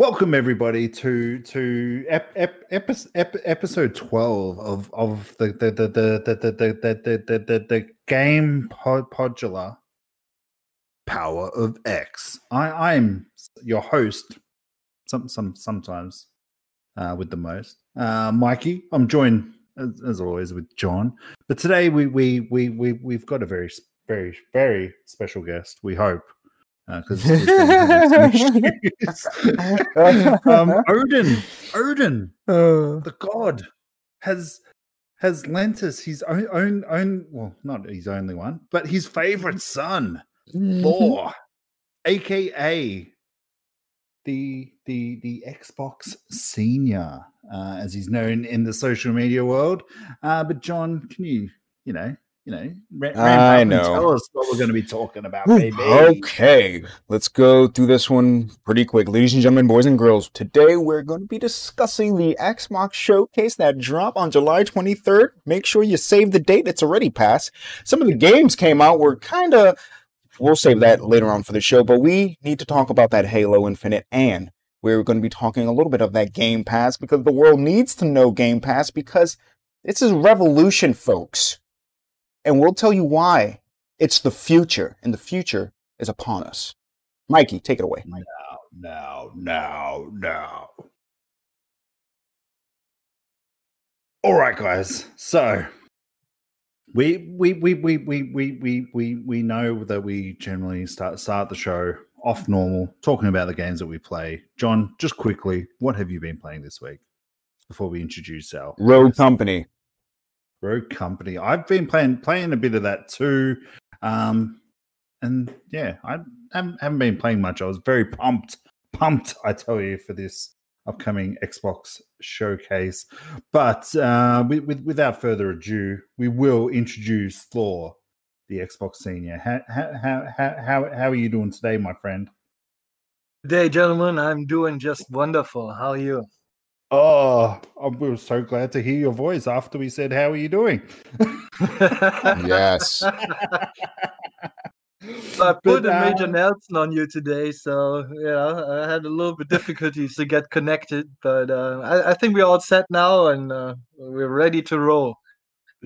Welcome everybody to to ep, ep, ep, episode twelve of of the the the the the the the, the, the, the, the game pod, podula power of X. I I'm your host. Some some sometimes uh, with the most. Uh, Mikey, I'm joined as, as always with John, but today we we we we we've got a very very very special guest. We hope because uh, um, Odin, Odin, uh. the god, has has lent us his own own own well, not his only one, but his favorite son, mm-hmm. Thor, aka the the the Xbox Senior, uh, as he's known in the social media world. Uh, but John, can you you know you know, ran, I know. Tell us what we're going to be talking about, baby. Okay, let's go through this one pretty quick, ladies and gentlemen, boys and girls. Today we're going to be discussing the Xbox showcase that dropped on July 23rd. Make sure you save the date; it's already passed. Some of the games came out were kind of. We'll save that later on for the show, but we need to talk about that Halo Infinite and we're going to be talking a little bit of that Game Pass because the world needs to know Game Pass because this is revolution, folks. And we'll tell you why it's the future, and the future is upon us. Mikey, take it away. Now, now, now, now. All right, guys. So we we we we we we we we we know that we generally start start the show off normal, talking about the games that we play. John, just quickly, what have you been playing this week before we introduce our Rogue Company? Rogue Company. I've been playing playing a bit of that too, um, and yeah, I haven't, haven't been playing much. I was very pumped, pumped. I tell you for this upcoming Xbox showcase. But uh, with, with, without further ado, we will introduce Thor, the Xbox Senior. How how how how how are you doing today, my friend? Good day, gentlemen. I'm doing just wonderful. How are you? Oh, we were so glad to hear your voice after we said, How are you doing? yes. I put but, a major Nelson on you today, so yeah, I had a little bit difficulties to get connected, but uh, I, I, think we're all set now and uh, we're ready to roll.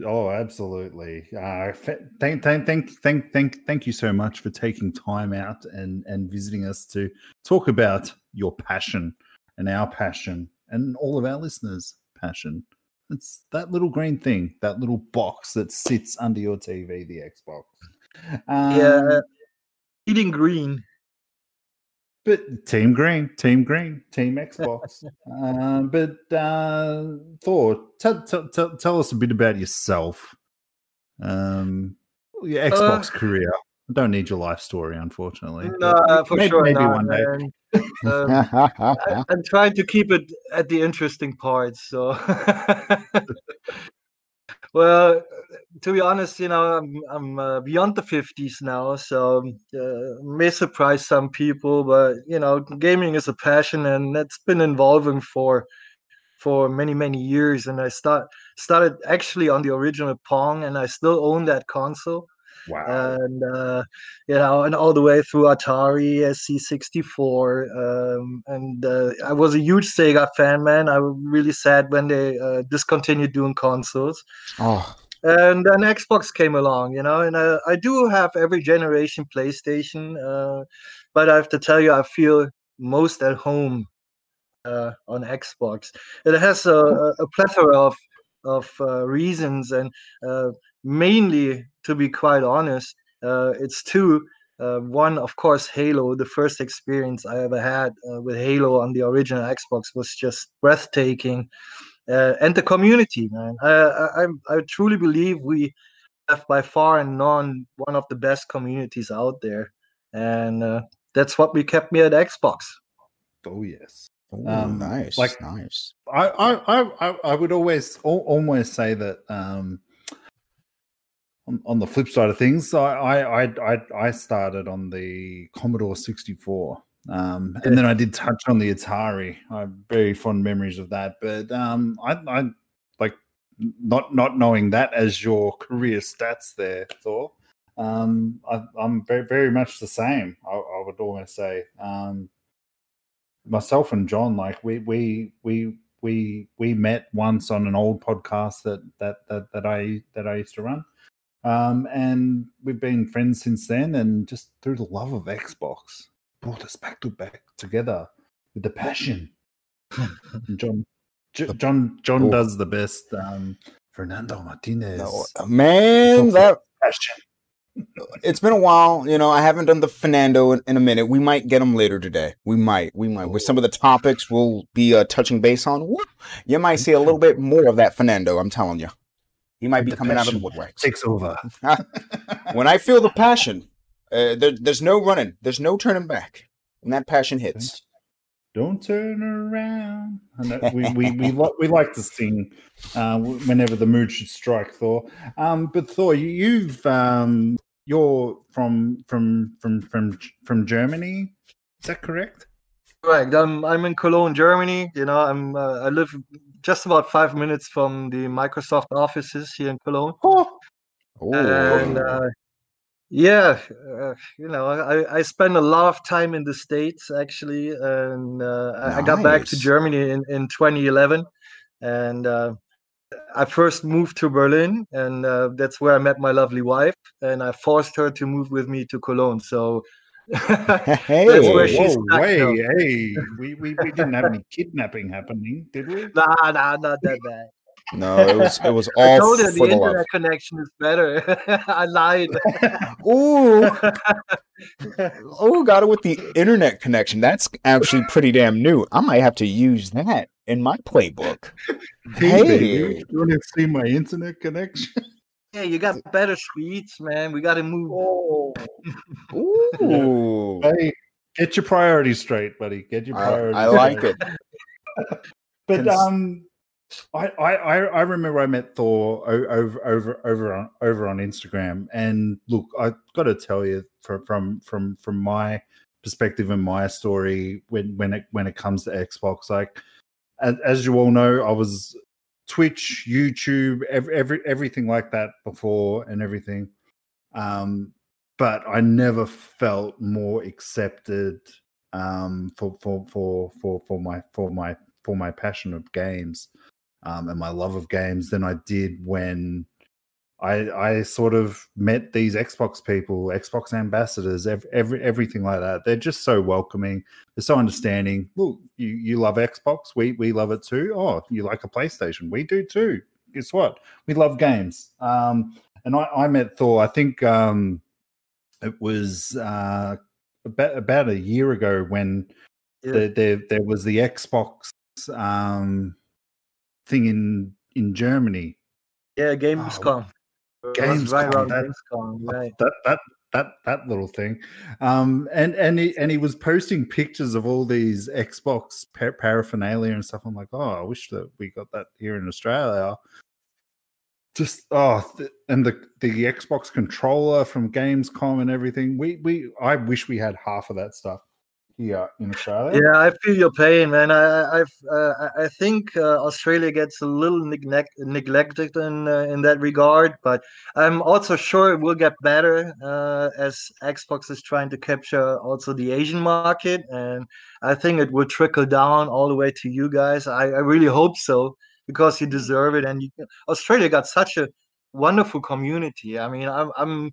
Oh, absolutely! Uh, thank, thank, thank, thank, thank, thank you so much for taking time out and and visiting us to talk about your passion and our passion and all of our listeners' passion. It's that little green thing, that little box that sits under your TV, the Xbox. Um, yeah, eating green. But Team Green, Team Green, Team Xbox. um, but uh, Thor, t- t- t- tell us a bit about yourself. Um, your Xbox uh, career. I don't need your life story, unfortunately. No, for maybe, sure maybe not, one day. um, I, am trying to keep it at the interesting parts. So, well, to be honest, you know, I'm, I'm uh, beyond the 50s now, so uh, may surprise some people, but you know, gaming is a passion, and it's been evolving for for many many years. And I start started actually on the original Pong, and I still own that console. Wow. And, uh, you know, and all the way through Atari, SC64. Um, and uh, I was a huge Sega fan, man. I was really sad when they uh, discontinued doing consoles. Oh. And then Xbox came along, you know, and uh, I do have every generation PlayStation, uh, but I have to tell you, I feel most at home uh, on Xbox. It has a, a plethora of of uh, reasons, and uh, mainly, to be quite honest, uh, it's two. One, of course, Halo. The first experience I ever had with Halo on the original Xbox was just breathtaking, and the community, man. I, I, I truly believe we have by far and none one of the best communities out there, and that's what we kept me at Xbox. Oh yes. Ooh, um, nice, like nice. I, I, I, I would always, almost say that um, on, on, the flip side of things, I, I, I, I started on the Commodore sixty four, um, and then I did touch on the Atari. I have very fond memories of that, but um, I, I like not not knowing that as your career stats there, Thor. Um, I, am very very much the same. I, I would almost say. Um, myself and John, like we we we we we met once on an old podcast that that that, that I that I used to run. Um, and we've been friends since then, and just through the love of Xbox, brought us back to back together with the passion. John, J- John, John Ooh. does the best. Um, Fernando Martinez, No, man, that passion. It's been a while. You know, I haven't done the Fernando in, in a minute. We might get him later today. We might. We might. With some of the topics we'll be uh, touching base on, whoop, you might see a little bit more of that Fernando. I'm telling you, he might be The coming out of the woodwork. Takes over. when I feel the passion, uh, there, there's no running. There's no turning back. When that passion hits, Don't turn around. And we we we, li- we like to sing uh, whenever the mood should strike. Thor, um, but Thor, you, you've um, you're from from from from from Germany. Is that correct? Correct. I'm I'm in Cologne, Germany. You know, I'm uh, I live just about five minutes from the Microsoft offices here in Cologne. Oh, And uh, yeah, uh, you know, I, I spend a lot of time in the States actually, and uh, I- I got back to Germany in, in 2011, and uh, I first moved to Berlin, and uh, that's where I met my lovely wife, and I forced her to move with me to Cologne. So hey, that's where she's whoa, hey, now. hey, we, we we didn't have any kidnapping happening, did we? nah, nah, not that bad. no, it was it was I all told her for the the love. internet connection is better. I lied. Ooh, oh, got it with the internet connection. That's actually pretty damn new. I might have to use that in my playbook. Hey, Hey. you want to see my internet connection? Yeah, you got better speeds, man. We got to move. Ooh, Hey, get your priorities straight, buddy. Get your priorities. I like straight. it. But Cons- um, I, I I I remember I met Thor over over over on over on Instagram, and look, I got to tell you from from from from my perspective and my story when when it when it comes to Xbox, like as, you all know, I was Twitch, YouTube, every, every everything like that before and everything. Um, but I never felt more accepted um, for, for for for for my for my for my passion of games um, and my love of games than I did when I I sort of met these Xbox people, Xbox ambassadors, every, every everything like that. They're just so welcoming. They're so understanding. Look, you you love Xbox, we we love it too. Oh, you like a PlayStation, we do too. Guess what? We love games. Um, and I, I met Thor. I think um, it was uh, about about a year ago when Yeah. there, there there was the Xbox um, thing in in Germany. Yeah, Gamescom. It was right Gamescom, that- right? That that that that little thing, um, and and he and he was posting pictures of all these Xbox par- paraphernalia and stuff. I'm like, oh, I wish that we got that here in Australia. Just oh, th- and the the Xbox controller from Gamescom and everything. We we I wish we had half of that stuff here in Australia. Yeah, I feel your pain, man. I, I- uh, I- think uh, Australia gets a little neglect, neglected in uh, in that regard, but I'm also sure it will get better uh, as Xbox is trying to capture also the Asian market, and I think it will trickle down all the way to you guys. I, I really hope so because you deserve it, and you, Australia got such a wonderful community. I mean, I'm, I'm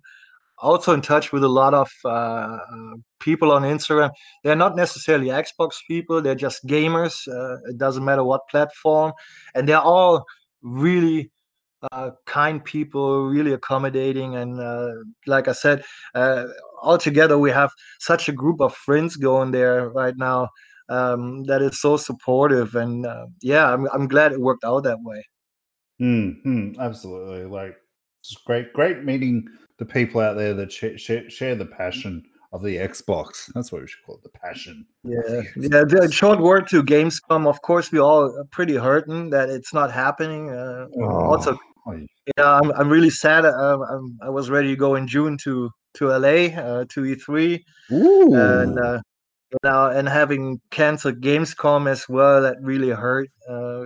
also in touch with a lot of uh, uh, people on Instagram they're not necessarily Xbox people. They're just gamers. Uh, it doesn't matter what platform, and they're all really uh, kind people, really accommodating. And uh, like I said, uh, altogether we have such a group of friends going there right now um, that is so supportive. And yeah, I'm I'm glad it worked out that way. Mm, mm, absolutely. Like it's great, great meeting the people out there that share, share, share the passion of the Xbox. That's what we should call it, the passion. Yeah, the yeah. Short word to Gamescom. Of course, we all are pretty hurting that it's not happening. Uh, also, Oh, Yeah, I'm, I'm really sad. Um, I'm, I was ready to go in June to to LA uh, to E3, Ooh, and uh, know, and having canceled Gamescom as well, that really hurt. Uh,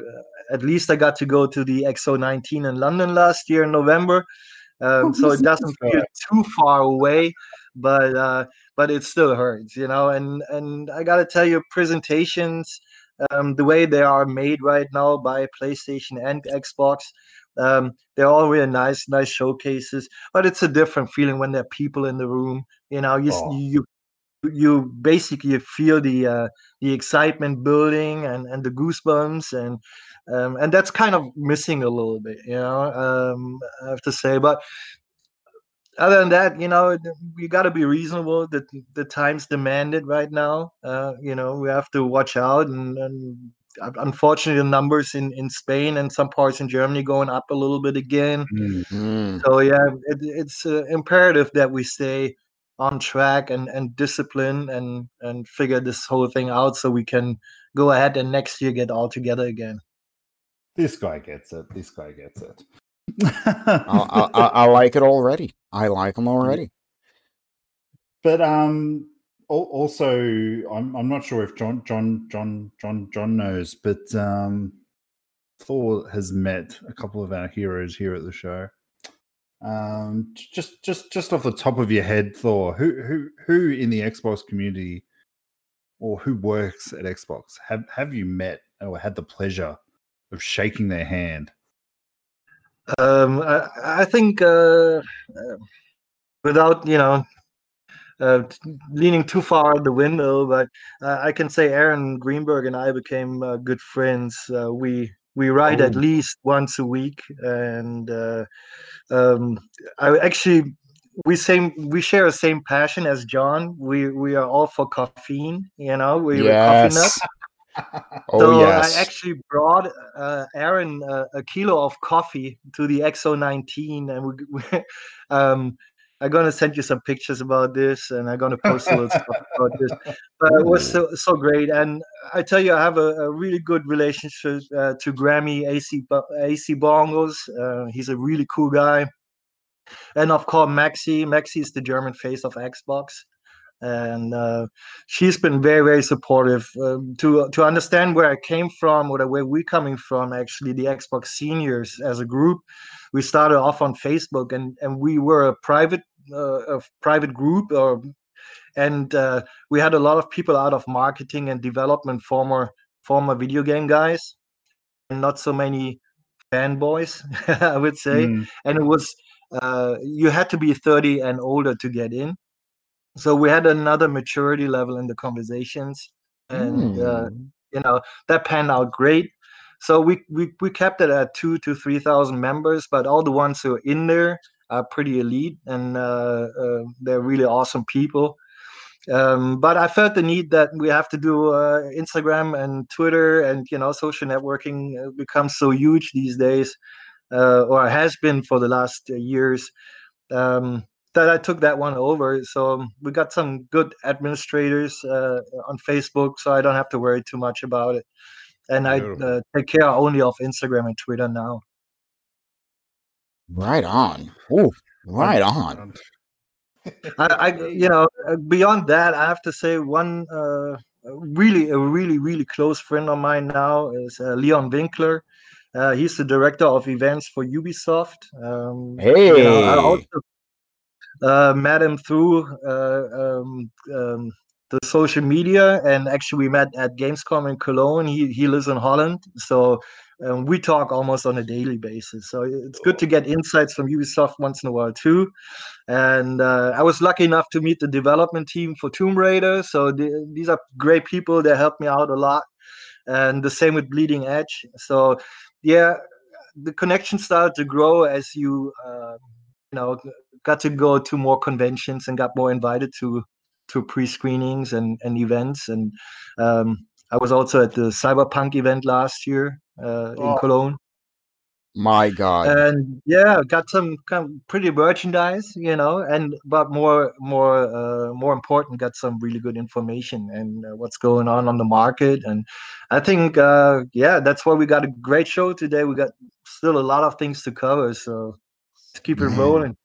at least I got to go to the XO19 in London last year in November, um, so it doesn't feel too far away, but uh, but it still hurts, you know. And and I gotta tell you, presentations, um, the way they are made right now by PlayStation and Xbox, um, they're all really nice, nice showcases. But it's a different feeling when there are people in the room. You know, you oh. you you basically feel the uh, the excitement building and and the goosebumps and um, and that's kind of missing a little bit, you know. Um, I have to say, but other than that, you know, we got to be reasonable. The the times demanded right now. Uh, you know, we have to watch out, and, and unfortunately, the numbers in in Spain and some parts in Germany going up a little bit again. Mm-hmm. So yeah, it, it's uh, imperative that we stay on track and and discipline and and figure this whole thing out so we can go ahead and next year get all together again. This guy gets it. This guy gets it. I, I, I, like it already. I like him already. But um, also, I'm I'm not sure if John John John John John knows, but um, Thor has met a couple of our heroes here at the show. Um, just just just off the top of your head, Thor, who who who in the Xbox community or who works at Xbox have have you met or had the pleasure of shaking their hand? Um, I, I think uh, without you know uh, leaning too far out the window, but uh, I can say Aaron Greenberg and I became uh, good friends. Uh, we we ride oh. at least once a week, and uh, um, I actually we same we share the same passion as John. We we are all for caffeine. You know, we yes. coffee nuts. oh, so yes. I actually brought uh, Aaron uh, a kilo of coffee to the XO19, and we, we um, I'm gonna send you some pictures about this, and I'm gonna post a little stuff about this. But it was so so great, and I tell you, I have a, a really good relationship uh, to Grammy AC AC Bongos. Uh, he's a really cool guy, and of course Maxi. Maxi is the German face of Xbox and uh, she's been very very supportive um, to to understand where I came from or where we're coming from. Actually, the Xbox seniors as a group, we started off on Facebook, and and we were a private uh, a private group, or and uh, we had a lot of people out of marketing and development, former former video game guys, and not so many fanboys, I would say. Mm. And it was uh, you had to be 30 and older to get in so we had another maturity level in the conversations and mm. uh, you know that panned out great so we, we we kept it at two to three thousand members but all the ones who are in there are pretty elite and uh, uh, they're really awesome people um, but I felt the need that we have to do uh, Instagram and Twitter and you know social networking uh, becomes so huge these days, uh, or has been for the last years. Um, that I took that one over. So um, we got some good administrators uh, on Facebook, so I don't have to worry too much about it. And Beautiful. I uh, take care only of Instagram and Twitter now. Right on. Oh, right on. I, I, you know, uh, beyond that, I have to say one uh, really, a really, really close friend of mine now is uh, Leon Winkler. Uh, he's the director of events for Ubisoft. Um, hey, you know, I also uh, met him through uh, um, um, the social media, and actually we met at Gamescom in Cologne. He he lives in Holland, so um, we talk almost on a daily basis. So it's good to get insights from Ubisoft once in a while too. And uh, I was lucky enough to meet the development team for Tomb Raider. So the, these are great people. They helped me out a lot. And the same with Bleeding Edge. So yeah, the connection started to grow as you uh, know got to go to more conventions and got more invited to to pre-screenings and, and events. And um, i was also at the cyberpunk event last year uh, in oh. cologne. My god. And yeah got some kind of pretty merchandise you know and but more more uh, more important got some really good information and uh, what's going on on the market. And i think uh, yeah that's why we got a great show today. We got still a lot of things to cover so let's keep it rolling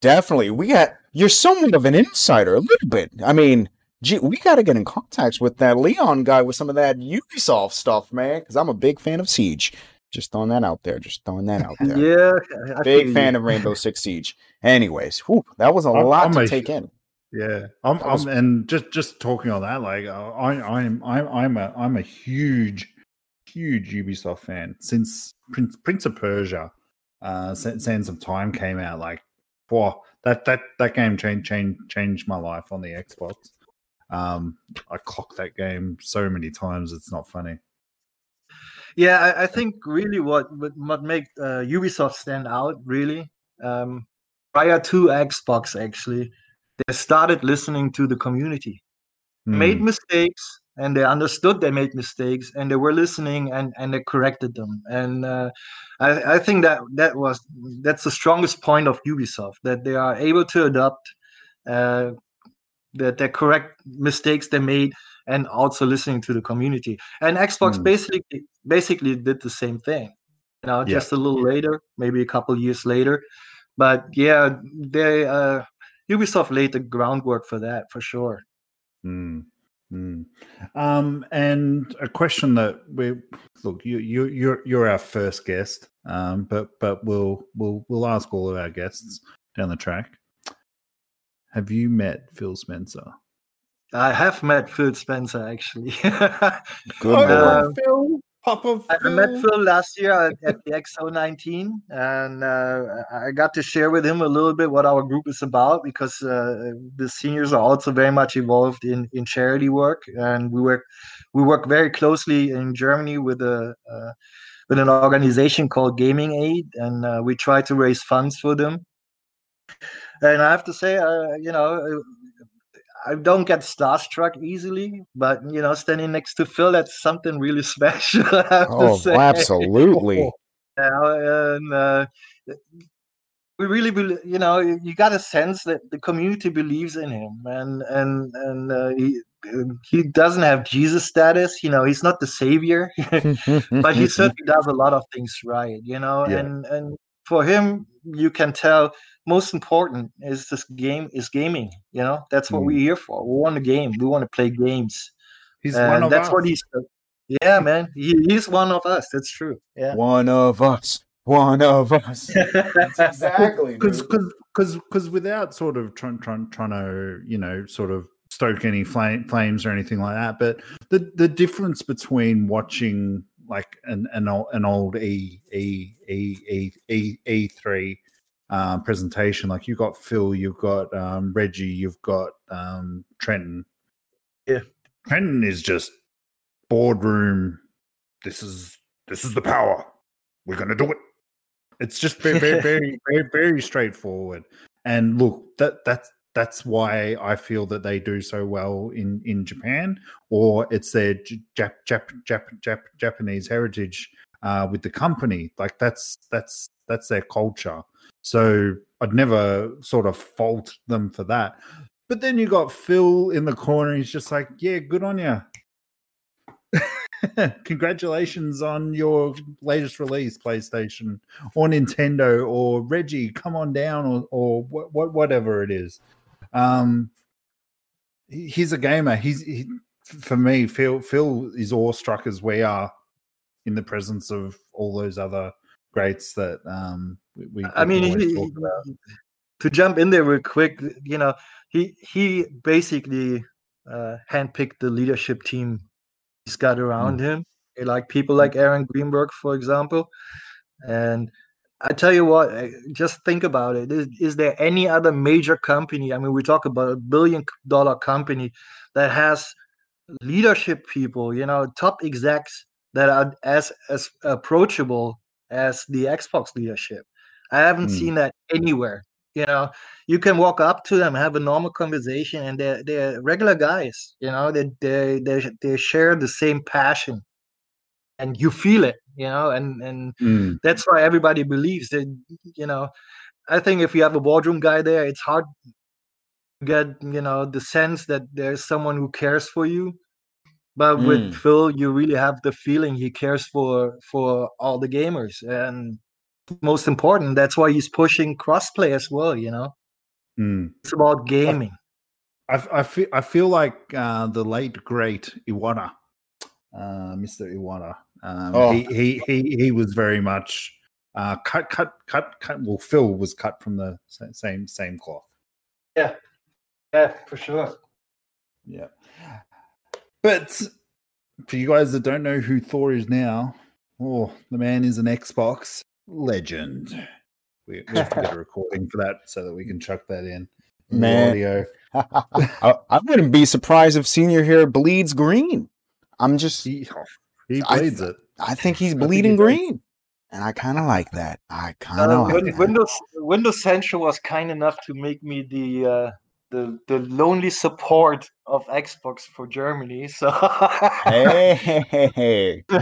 Definitely. We got you're somewhat of an insider, a little bit. I mean, gee, we got to get in contact with that Leon guy with some of that Ubisoft stuff, man, because I'm a big fan of Siege. Just throwing that out there. Just throwing that out there. Yeah, I Big fan you. of Rainbow Six Siege. Anyways, whew, that was a I'm- lot I'm to a- take in. Yeah, I'm, was- I'm, and just just talking on that, like uh, I, I'm, I'm, I'm a, I'm a huge, huge Ubisoft fan since Prince, Prince of Persia, uh, Sa- Sands of Time came out. Like, wow, that that that game changed changed changed my life on the Xbox. Um, I clocked that game so many times; it's not funny. Yeah, I, I think really what what, what make uh, Ubisoft stand out really um, prior to Xbox actually, they started listening to the community. They made Mm, mistakes and they understood they made mistakes and they were listening and and they corrected them. And uh, I I think that that was that's the strongest point of Ubisoft that they are able to adopt. Uh, that they correct mistakes they made and also listening to the community and xbox Mm. basically basically did the same thing you know Yeah. just a little later maybe a couple years later but yeah they uh ubisoft laid the groundwork for that for sure mm, mm. Um, and a question that we look you you you're you're our first guest, um, but but we'll we'll we'll ask all of our guests down the track. Have you met Phil Spencer? i have met phil spencer actually Good lord. uh, Phil, Papa I I met Phil last year at, at the XO19, and uh, I got to share with him a little bit what our group is about because uh, the seniors are also very much involved in, in charity work, and we work we work very closely in Germany with a uh, with an organization called Gaming Aid, and uh, we try to raise funds for them. And I have to say, uh, you know. I don't get starstruck easily, but you know, standing next to Phil, that's something really special. I have to Oh, say. absolutely. Yeah, and uh, we really, bel you know, you you got a sense that the community believes in him, and and and uh, he he doesn't have Jesus status. You know, he's not the savior, but he certainly does a lot of things right. You know, Yeah. and and for him, you can tell. Most important is this game is gaming. You know, that's what Mm. we're here for. We want to game. We want to play games. He's and one of that's us. what he's. Yeah, man, he, he's one of us. That's true. Yeah. One of us. One of us. That's exactly. because because because because without sort of trying trying trying to you know sort of stoke any flame, flames or anything like that but the the difference between watching like an an old, an old e e e e e e three um, presentation like you've got phil you've got um, reggie you've got um, Tretton Yeah. Tretton is just boardroom this is this is the power we're gonna do it it's just very, very, very, very, very straightforward. And look, that that's that's why I feel that they do so well in in Japan, or it's their Jap, Jap, Jap, Jap, Japanese heritage uh, with the company. Like that's that's that's their culture. So I'd never sort of fault them for that. But then you got Phil in the corner. He's just like, yeah, good on you. Congratulations on your latest release, PlayStation or Nintendo or Reggie, come on down or or what, what whatever it is. Um, he's a gamer. He's he, for me. Phil Phil is awestruck as we are in the presence of all those other greats that um we. we I mean, he, to jump in there real quick, you know, he he basically uh, handpicked the leadership team he's got around him, eh, like people like Aaron Greenberg, for example. And I tell you what, eh, just think about it. Is, is there any other major company? I mean, we talk about a billion dollar company that has leadership people, you know, top execs that are as as approachable as the Xbox leadership. I haven't Hmm. seen that anywhere. You know, you can walk up to them, have a normal conversation, and they're they're regular guys. You know, they they they they share the same passion, and you feel it. You know, and and Mm, that's why everybody believes that. You know, I think if you have a boardroom guy there, it's hard to get you know the sense that there's someone who cares for you. But Mm. with Phil, you really have the feeling he cares for for all the gamers, and most important, that's why he's pushing crossplay as well. You know, mm. it's about gaming. I, I feel I feel like uh, the late great Iwata, uh, Mr. Iwata, Um, Oh. he, he he he was very much uh, cut cut cut cut. Well, Phil was cut from the same same cloth. Yeah, yeah, for sure. Yeah. But for you guys that don't know who Thor is now, oh, the man is an Xbox legend. We, we have to get a recording for that so that we can chuck that in. in Man. audio. I, I wouldn't be surprised if Senior here bleeds green. I'm just, He, he I- bleeds it. I think he's think bleeding he does. green. And I kind of like that. I kind of Uh, like Win- that. Windows Windows Central was kind enough to make me the uh, the the lonely support of Xbox for Germany. So, hey,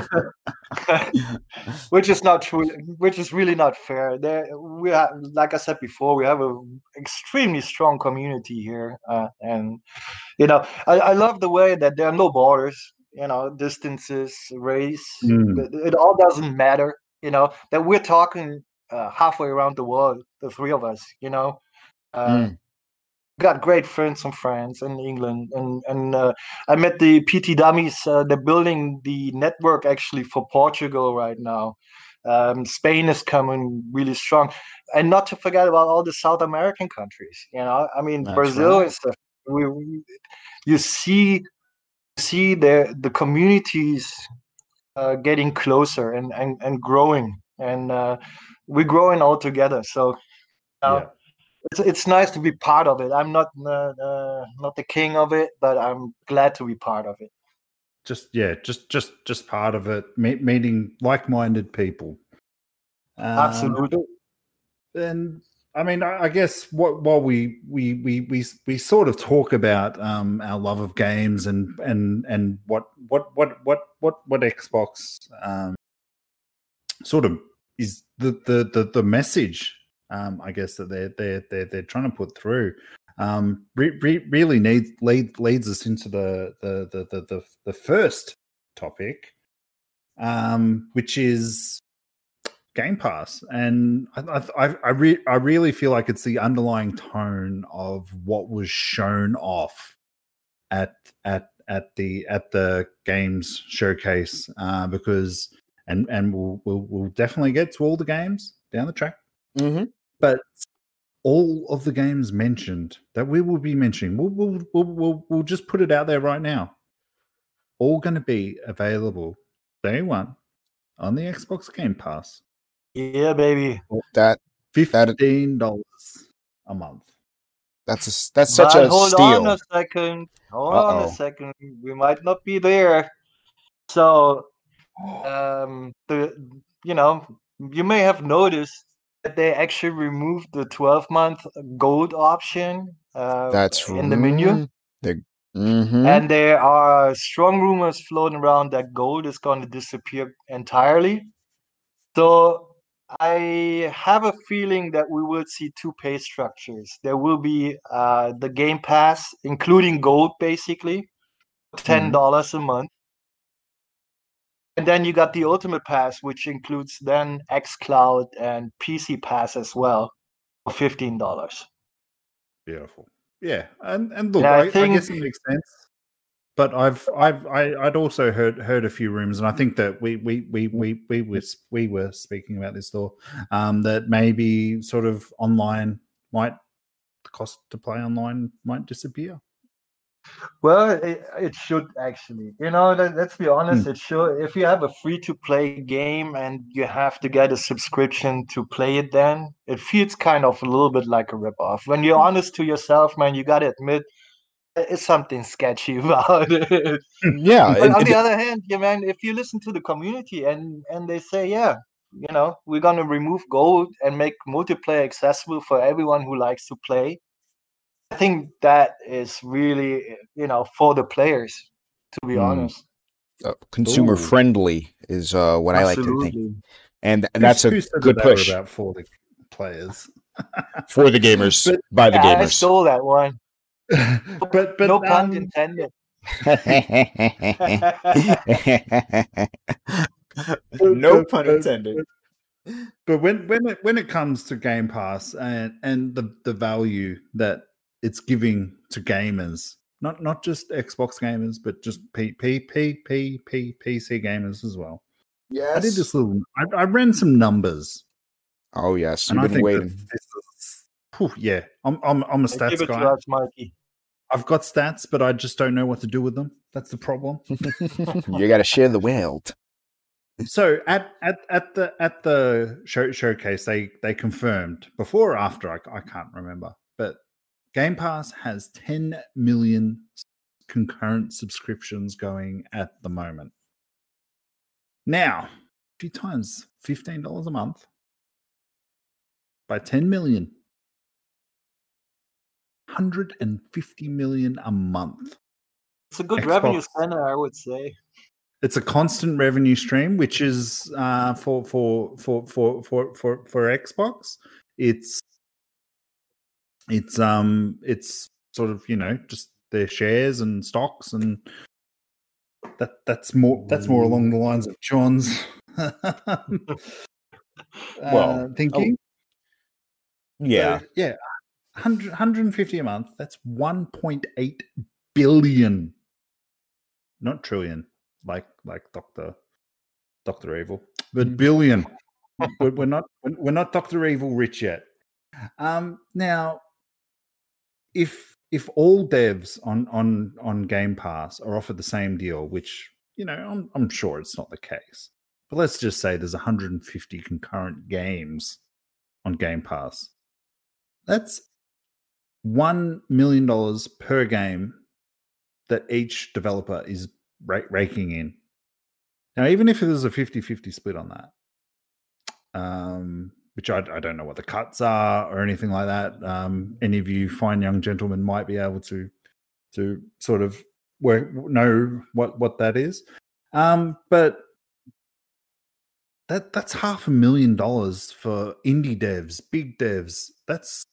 which is not true. Which is really not fair. There, we have, like I said before, we have a extremely strong community here, uh, and you know, I, I love the way that there are no borders. You know, distances, race, Mm. it, it all doesn't matter. You know that we're talking uh, halfway around the world, the three of us. You know. Uh, Mm. Got great friends in France and England, and and uh, I met the PT Dummies. Uh, they're building the network actually for Portugal right now. Um, Spain is coming really strong, and not to forget about all the South American countries. You know, I mean, That's Brazil right. is the, we, we you see see the the communities uh, getting closer and and and growing, and uh, we're growing all together. So. Yeah. It's, it's nice to be part of it. I'm not uh, uh, not the king of it, but I'm glad to be part of it. Just yeah, just just just part of it. Me- meeting like-minded people. Um, Absolutely. And I mean, I, I guess what while we we we we we sort of talk about um, our love of games and and and what what what what what what Xbox um, sort of is the the the, the message um, I guess that they're they're they're they're trying to put through. Um, re- re- really needs lead, leads us into the the the the the, the first topic, um, which is Game Pass, and I I I, re- I really feel like it's the underlying tone of what was shown off at at at the at the games showcase uh, because and and we'll, we'll we'll definitely get to all the games down the track, hmm but all of the games mentioned that we will be mentioning, we'll we'll we'll, we'll, we'll just put it out there right now. All going to be available day one on the Xbox Game Pass. Yeah, baby. That Fifteen dollars a month. that's a, s- that's such But a hold steal. on a second. Hold on Uh-oh. a second. We might not be there. So, um, the you know, you may have noticed that they actually removed the 12 month gold option. Uh, That's in the menu. The, hmm And there are strong rumors floating around that gold is going to disappear entirely. So I have a feeling that we will see two pay structures. There will be uh, the Game Pass, including gold, basically, ten dollars a month. And then you got the Ultimate Pass, which includes then xCloud and PC Pass as well, for fifteen dollars. Beautiful. Yeah, and and look, Yeah, I I, I guess think- it makes sense. But I've I've I, I'd also heard heard a few rumors, and I think that we we we we we were we were speaking about this though, um, that maybe sort of online might the cost to play online might disappear. Well, it, it should actually. You know, let, let's be honest. Hmm. It should. If you have a free to play game and you have to get a subscription to play it, then it feels kind of a little bit like a ripoff. When you're honest to yourself, man, you got to admit it's something sketchy about it. yeah, But it- on it- the other hand, yeah, man, if you listen to the community and and they say, yeah, you know, we're gonna remove gold and make multiplayer accessible for everyone who likes to play. I think that is really, you know, for the players. To be Hmm. honest, uh, consumer Ooh. friendly is uh, what I like to think, and, and that's a who said that good they push about for the players. for the gamers But- by the Yeah, I gamers. stole that one. but but no pun um, intended. no pun intended. But when when it when it comes to Game Pass and and the the value that it's giving to gamers, not not just Xbox gamers, but just P P P P P PC gamers as well. Yes. I did this little. I, I ran some numbers, Oh yes, and you've I been think waiting. that this is. whew, yeah, I'm I'm I'm a Give stats it to guy. us, Mikey. I've got stats, but I just don't know what to do with them. That's the problem. you got to share the world. so at at at the at the show, showcase, they they confirmed before or after I, I can't remember, but Game Pass has 10 million concurrent subscriptions going at the moment. Now, if you times fifteen dollars a month by 10 million, 150 million a month. It's a good Xbox. revenue center, I would say. it's a constant revenue stream, which is uh, for for for for for for for Xbox. It's it's um it's sort of you know just their shares and stocks and that that's more that's more along the lines of John's Well, uh, thinking. Yeah, So, yeah, 100, 150 a month. That's 1.8 billion, not trillion, like like Doctor Doctor Evil, but billion. we're, we're not we're not Doctor Evil rich yet. Um, now, if if all devs on on on Game Pass are offered the same deal, which you know I'm I'm sure it's not the case, but let's just say there's 150 concurrent games on Game Pass. That's one million dollars per game that each developer is ra- raking in. Now, even if there's a 50-50 split on that, um, which I, I don't know what the cuts are or anything like that. Um, any of you fine young gentlemen might be able to to sort of work, know what what that is. Um, but that that's half a million dollars for indie devs, big devs. That's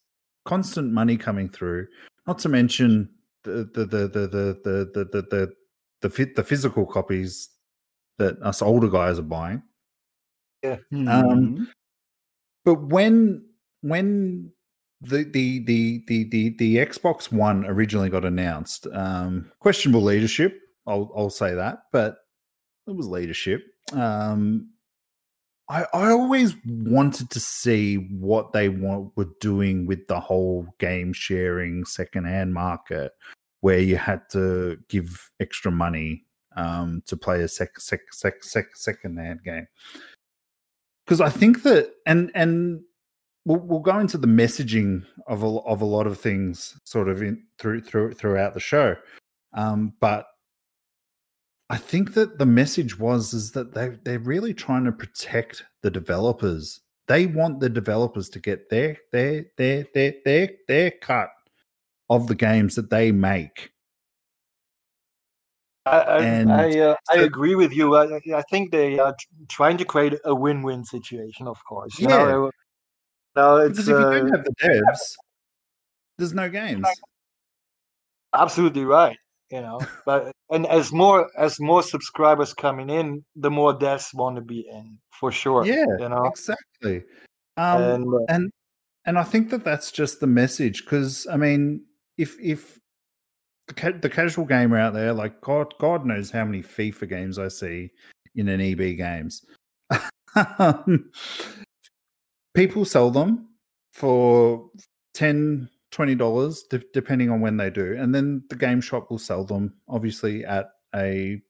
constant money coming through. Not to mention the the the the the the the the the, the, fit, the physical copies that us older guys are buying. Mm-hmm. Um, but when when the the the the the, the Xbox One originally got announced, um, questionable leadership. I'll I'll say that, but it was leadership. Um, I I always wanted to see what they want, were doing with the whole game sharing secondhand market, where you had to give extra money um, to play a sec, sec, sec, sec, secondhand game because I think that and and we'll, we'll go into the messaging of a, of a lot of things sort of in through through throughout the show, um, but I think that the message was is that they they're really trying to protect the developers. They want the developers to get their their their their their their cut of the games that they make. I I, uh, I agree with you. I, I think they are trying to create a win-win situation. Of course, Yeah. know. Now it's Because if you uh, don't have the devs, there's no games. absolutely right. You know, but and as more as more subscribers coming in, the more devs want to be in for sure. Yeah, you know, exactly. Um, and uh, and and I think that that's just the message because I mean, if if the, casual gamer out there, like God, God knows how many FIFA games I see in an EB games. Um, People sell them for 10 20 dollars de- depending on when they do and then the game shop will sell them obviously at a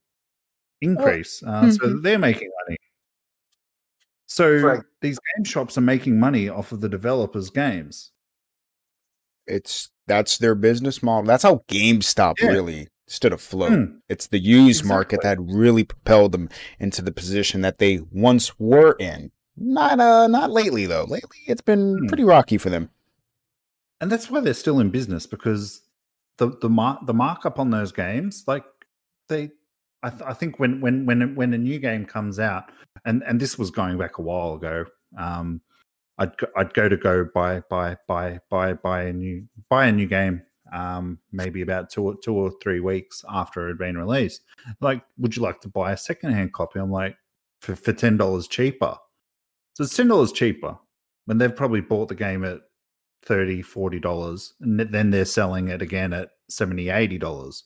increase uh, so they're making money so Correct. these game shops are making money off of the developers games it's that's their business model. That's how GameStop Yeah. really stood afloat. Hmm. It's the used market that really propelled them into the position that they once were in. Not uh not lately though. Lately it's been Hmm. pretty rocky for them. and that's why they're still in business because the the mar- the markup on those games like they I, th- I think when when when when a new game comes out and and this was going back a while ago um I'd go, I'd go to go buy buy buy buy buy a new buy a new game um maybe about two or two or three weeks after it had been released. Like would you like to buy a secondhand copy? I'm like for, for ten dollars cheaper. So it's ten dollars cheaper when they've probably bought the game at 30 40 dollars and then they're selling it again at 70 80 dollars.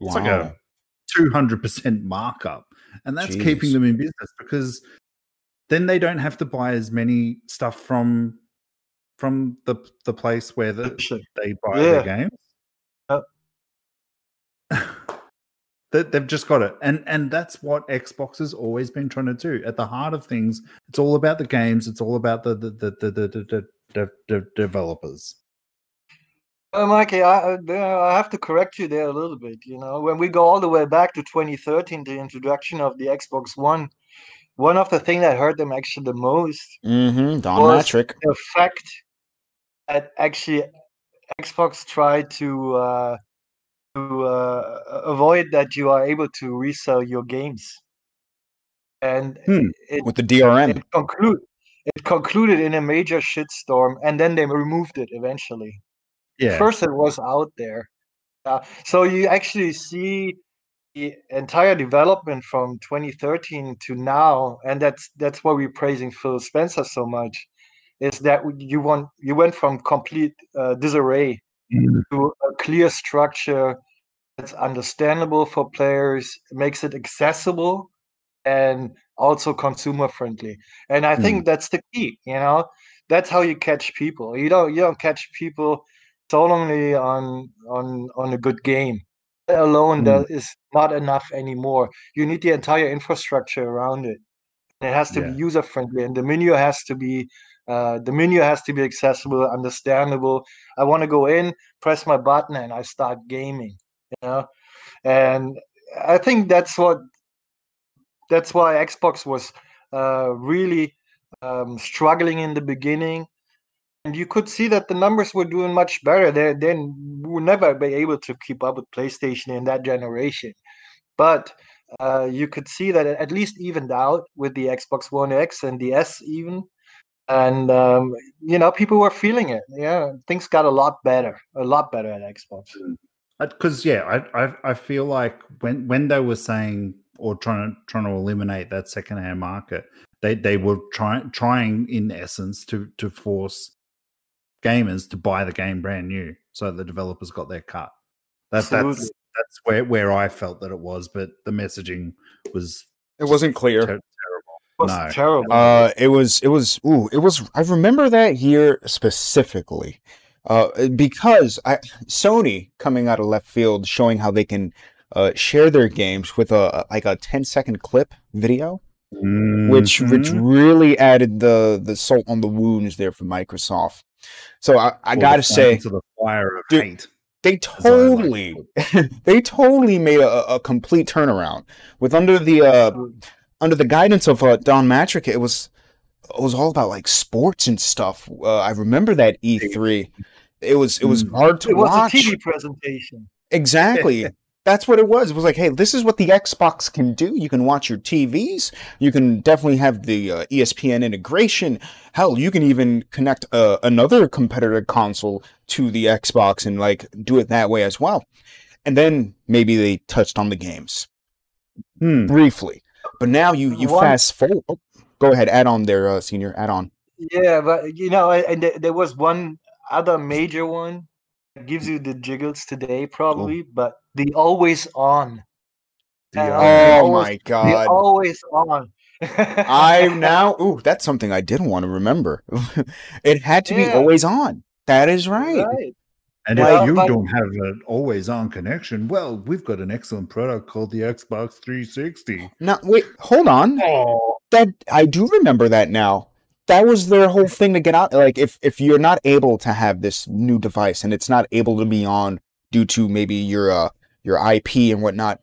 It's like a 200% markup and that's Jeez. keeping them in business because then they don't have to buy as many stuff from from the the place where the, they buy Yeah. their games. Yep. that they've just got it, and and that's what Xbox has always been trying to do. At the heart of things, it's all about the games. It's all about the the the the the, the, the, the, developers. Uh, Mikey, I, I I have to correct you there a little bit. You know, when we go all the way back to 2013, the introduction of the Xbox One, one of the things that hurt them actually the most, Mm-hmm. Don Was- Mattrick. the fact that actually Xbox tried to uh, to uh, avoid that you are able to resell your games, and Hmm. it, with the DRM. it conclude it concluded in a major shitstorm, and then they removed it eventually. Yeah, First, it was out there. Uh, so you actually see the entire development from 2013 to now, and that's that's why we're praising Phil Spencer so much. Is that you want you went from complete uh, disarray Mm. to a clear structure that's understandable for players, makes it accessible, and also consumer friendly. And I think that's the key. You know, that's how you catch people. You don't you don't catch people solely on on on a good game. Alone Mm. that is not enough anymore. You need the entire infrastructure around it. It has to Yeah. be user friendly, and the menu has to be uh, the menu has to be accessible, understandable. I want to go in, press my button, and I start gaming. You know, and I think that's what that's why Xbox was uh, really um, struggling in the beginning. And you could see that the numbers were doing much better. They then will never be able to keep up with PlayStation in that generation. But uh, you could see that it at least evened out with the Xbox One X and the S even. And um, you know, people were feeling it. Yeah, things got a lot better, a lot better at Xbox. because yeah, I, I I feel like when when they were saying or trying to trying to eliminate that secondhand market, they they were trying trying in essence to to force gamers to buy the game brand new, so the developers got their cut. That that's that's where where I felt that it was, but the messaging was It wasn't clear. ter- terrible. It was No. terrible. Uh, it was, it was, ooh, it was, I remember that year specifically, uh, because I, Sony coming out of left field showing how they can, uh, share their games with a, like a 10 second clip video, which, which Mhm. really added the, the salt on the wounds there for Microsoft. So I, I Or gotta say, flames of the fire of Dude, hate. they I like to totally, they totally made a, a complete turnaround with under the, uh, under the guidance of uh, Don Mattrick, it was it was all about like sports and stuff. Uh, I remember that E3. It was it was Mm. hard to it was watch. a TV presentation. Exactly. That's what it was. It was like, hey, this is what the Xbox can do. You can watch your TVs. You can definitely have the uh, ESPN integration. Hell, you can even connect uh, another competitor console to the Xbox and like do it that way as well. And then maybe they touched on the games Hmm. briefly. But now you you One- fast forward. oh, go ahead, add on there, uh, senior. Add on. Yeah, but you know, and there, there was one other major one that gives you the jiggles today, probably, but the always on. The, uh, Oh, always- my The god. always on. I now ooh, that's something I didn't want to remember. it had to be always on. That is right. Right. And Well, if you but- don't have an always on connection, well, we've got an excellent product called the Xbox 360. Now wait, hold on. Oh, That I do remember that now. That was their whole thing to get out. Like if if you're not able to have this new device and it's not able to be on due to maybe your uh your IP and whatnot,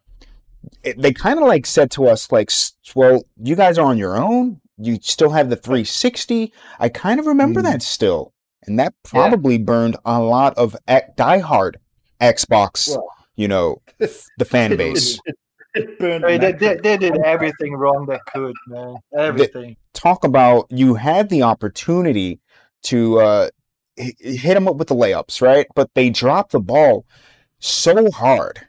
it, they kind of like said to us like, well, you guys are on your own. You still have the 360. I kind of remember Mm. that still, and that Yeah. probably burned a lot of e- diehard Xbox, Well, you know, the fan base. It, it burned I mean, they, they, they did everything wrong they could, man. Everything. talk about you had the opportunity to uh, hit them up with the layups, right? But they dropped the ball so hard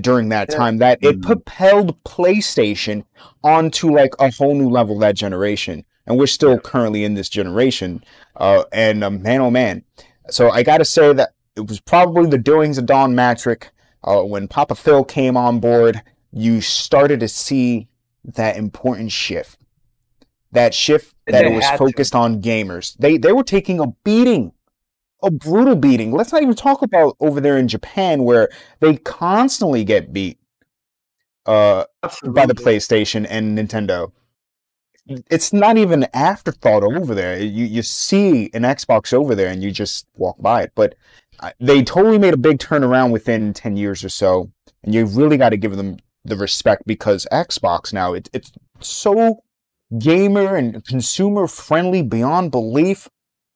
during that time that it Mhm. propelled PlayStation onto like a whole new level that generation. And we're still currently in this generation. Uh, and uh, man, oh man. So I got to say that it was probably the doings of Don Mattrick. Uh, when Papa Phil came on board, you started to see that important shift. That shift that it was had to. focused on gamers. They they were taking a beating, a brutal beating. Let's not even talk about over there in Japan where they constantly get beat uh, by the PlayStation and Nintendo. It's not even an afterthought over there. You you see an Xbox over there and you just walk by it. But uh, they totally made a big turnaround within ten years or so, and you really got to give them the respect because Xbox now it, it's so gamer and consumer friendly beyond belief.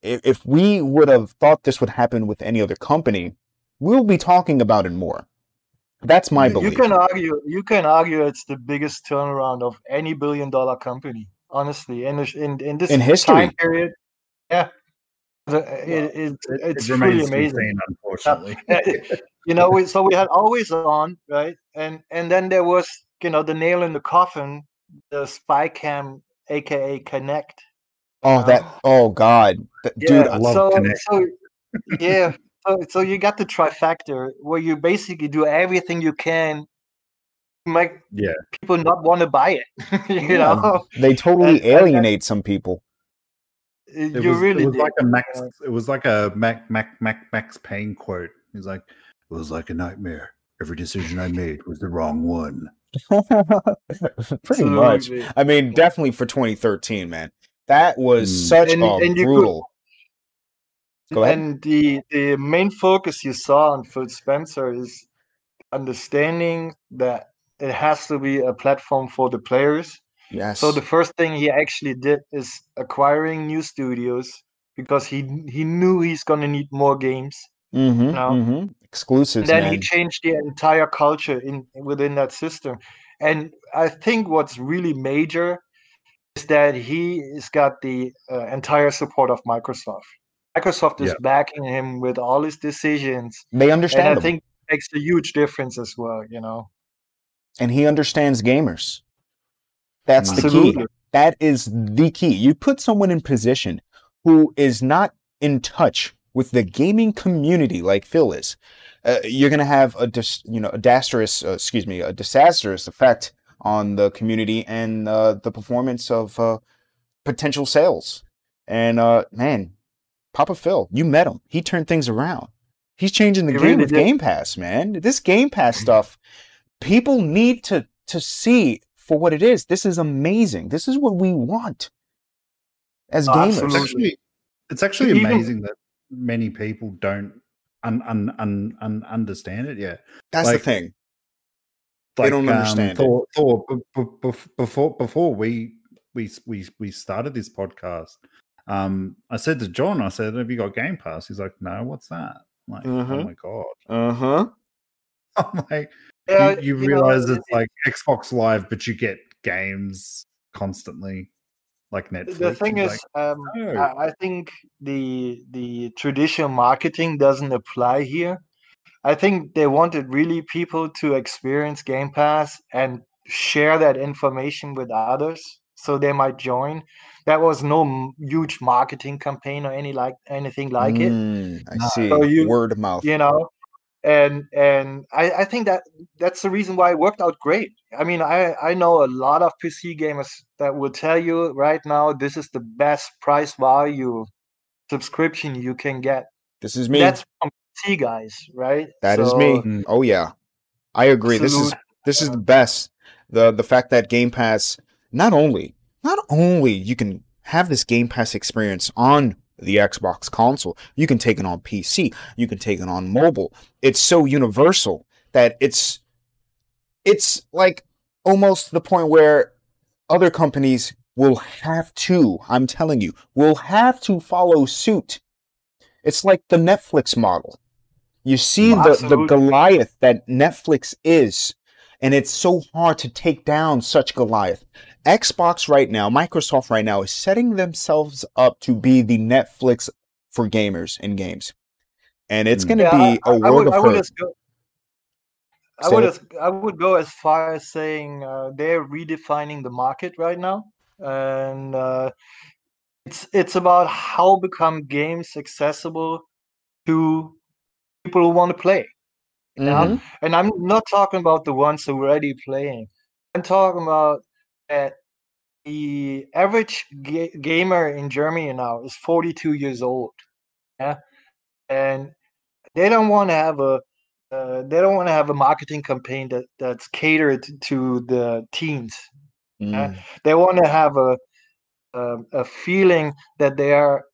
If, if we would have thought this would happen with any other company, we'll be talking about it more. That's my you, belief. you can argue you can argue it's the biggest turnaround of any billion dollar company honestly in this in, in this In history. time period yeah The- it, it, It, it's it truly remains amazing seen, unfortunately. you know we, so we had always on right and and then there was you know the nail in the coffin the spy cam aka Kinect oh, that. Um, oh God, Th- dude. I love so, Kinect. so yeah so, so you got the trifecta where you basically do everything you can to make Yeah. people not want to buy it you Yeah, know They totally And- and- alienate some people. you It was, really it was did. like a Max. It was like a Mac Mac Mac Max Payne quote. He's like, "It was like a nightmare. Every decision I made was the wrong one." Pretty much. absolutely. I mean, definitely for 2013, man. That was Mm. such And- a and you could- brutal. Go ahead. And the the main focus you saw on Phil Spencer is understanding that it has to be a platform for the players. yes. So the first thing he actually did is acquiring new studios because he he knew he's gonna need more games. mm-hmm, know? mm-hmm. Exclusives, And then man. he changed the entire culture in within that system. And I think what's really major is that he has got the uh, entire support of Microsoft. Microsoft is Yeah. backing him with all his decisions, they and understand I him. think it makes a huge difference as well. You know, and he understands gamers. That's the key. That is the key. You put someone in position who is not in touch with the gaming community like Phil is. Uh, you're going to have a dis, you know a disastrous uh, excuse me a disastrous effect on the community and uh, the performance of uh, potential sales. And uh, man, Papa Phil, you met him. He turned things around. He's changing the He game really with did. Game Pass, man. This Game Pass stuff, people need to to see for what it is. This is amazing. This is what we want as Oh, gamers. It's actually, it's actually Even- amazing that many people don't un, un, un, un, understand it yet. That's like, the thing. Like, don't um, understand it. Thor, Thor, before before we we we we started this podcast, um, I said to John, I said, "Have you got Game Pass?" He's like, "No, what's that?" I'm like, Mhm. oh my god! Uh huh. I'm like, Yeah, you, you you know, realize it- it's like Xbox Live, but you get games constantly, like Netflix. the thing is, like, um, no. I, I think the the traditional marketing doesn't apply here. I think they wanted really people to experience Game Pass and share that information with others, so they might join. That was no huge marketing campaign or any like anything like it, Mm, I see. So you- Word of mouth. you know. And and I, I think that that's the reason why it worked out great. I mean, I I know a lot of PC gamers that will tell you right now this is the best price value subscription you can get. This is me. That's from PC guys, right? That is So, me. Mm. Oh yeah, I agree. This is this is the best. The the fact that Game Pass not only not only you can have this Game Pass experience on the Xbox console, you can take it on PC, you can take it on mobile. It's so universal that it's it's like almost the point where other companies will have to, I'm telling you, will have to follow suit. It's like the Netflix model. You see the, the Goliath that Netflix is, and it's so hard to take down such Goliath. Xbox right now, Microsoft right now is setting themselves up to be the Netflix for gamers and games. And it's Mm. going to Yeah, be I- a I world would, of I would hurt. go, I would as, I would go as far as saying uh, they're redefining the market right now, and uh, it's it's about how become games accessible to people who want to play. you know? Mhm. And I'm not talking about the ones who are already playing. I'm talking about that the average ga- gamer in Germany now is 42 years old. Yeah, and they don't want to have a uh, they don't want to have a marketing campaign that that's catered to the teens. Mm. They want to have a, a a feeling that they are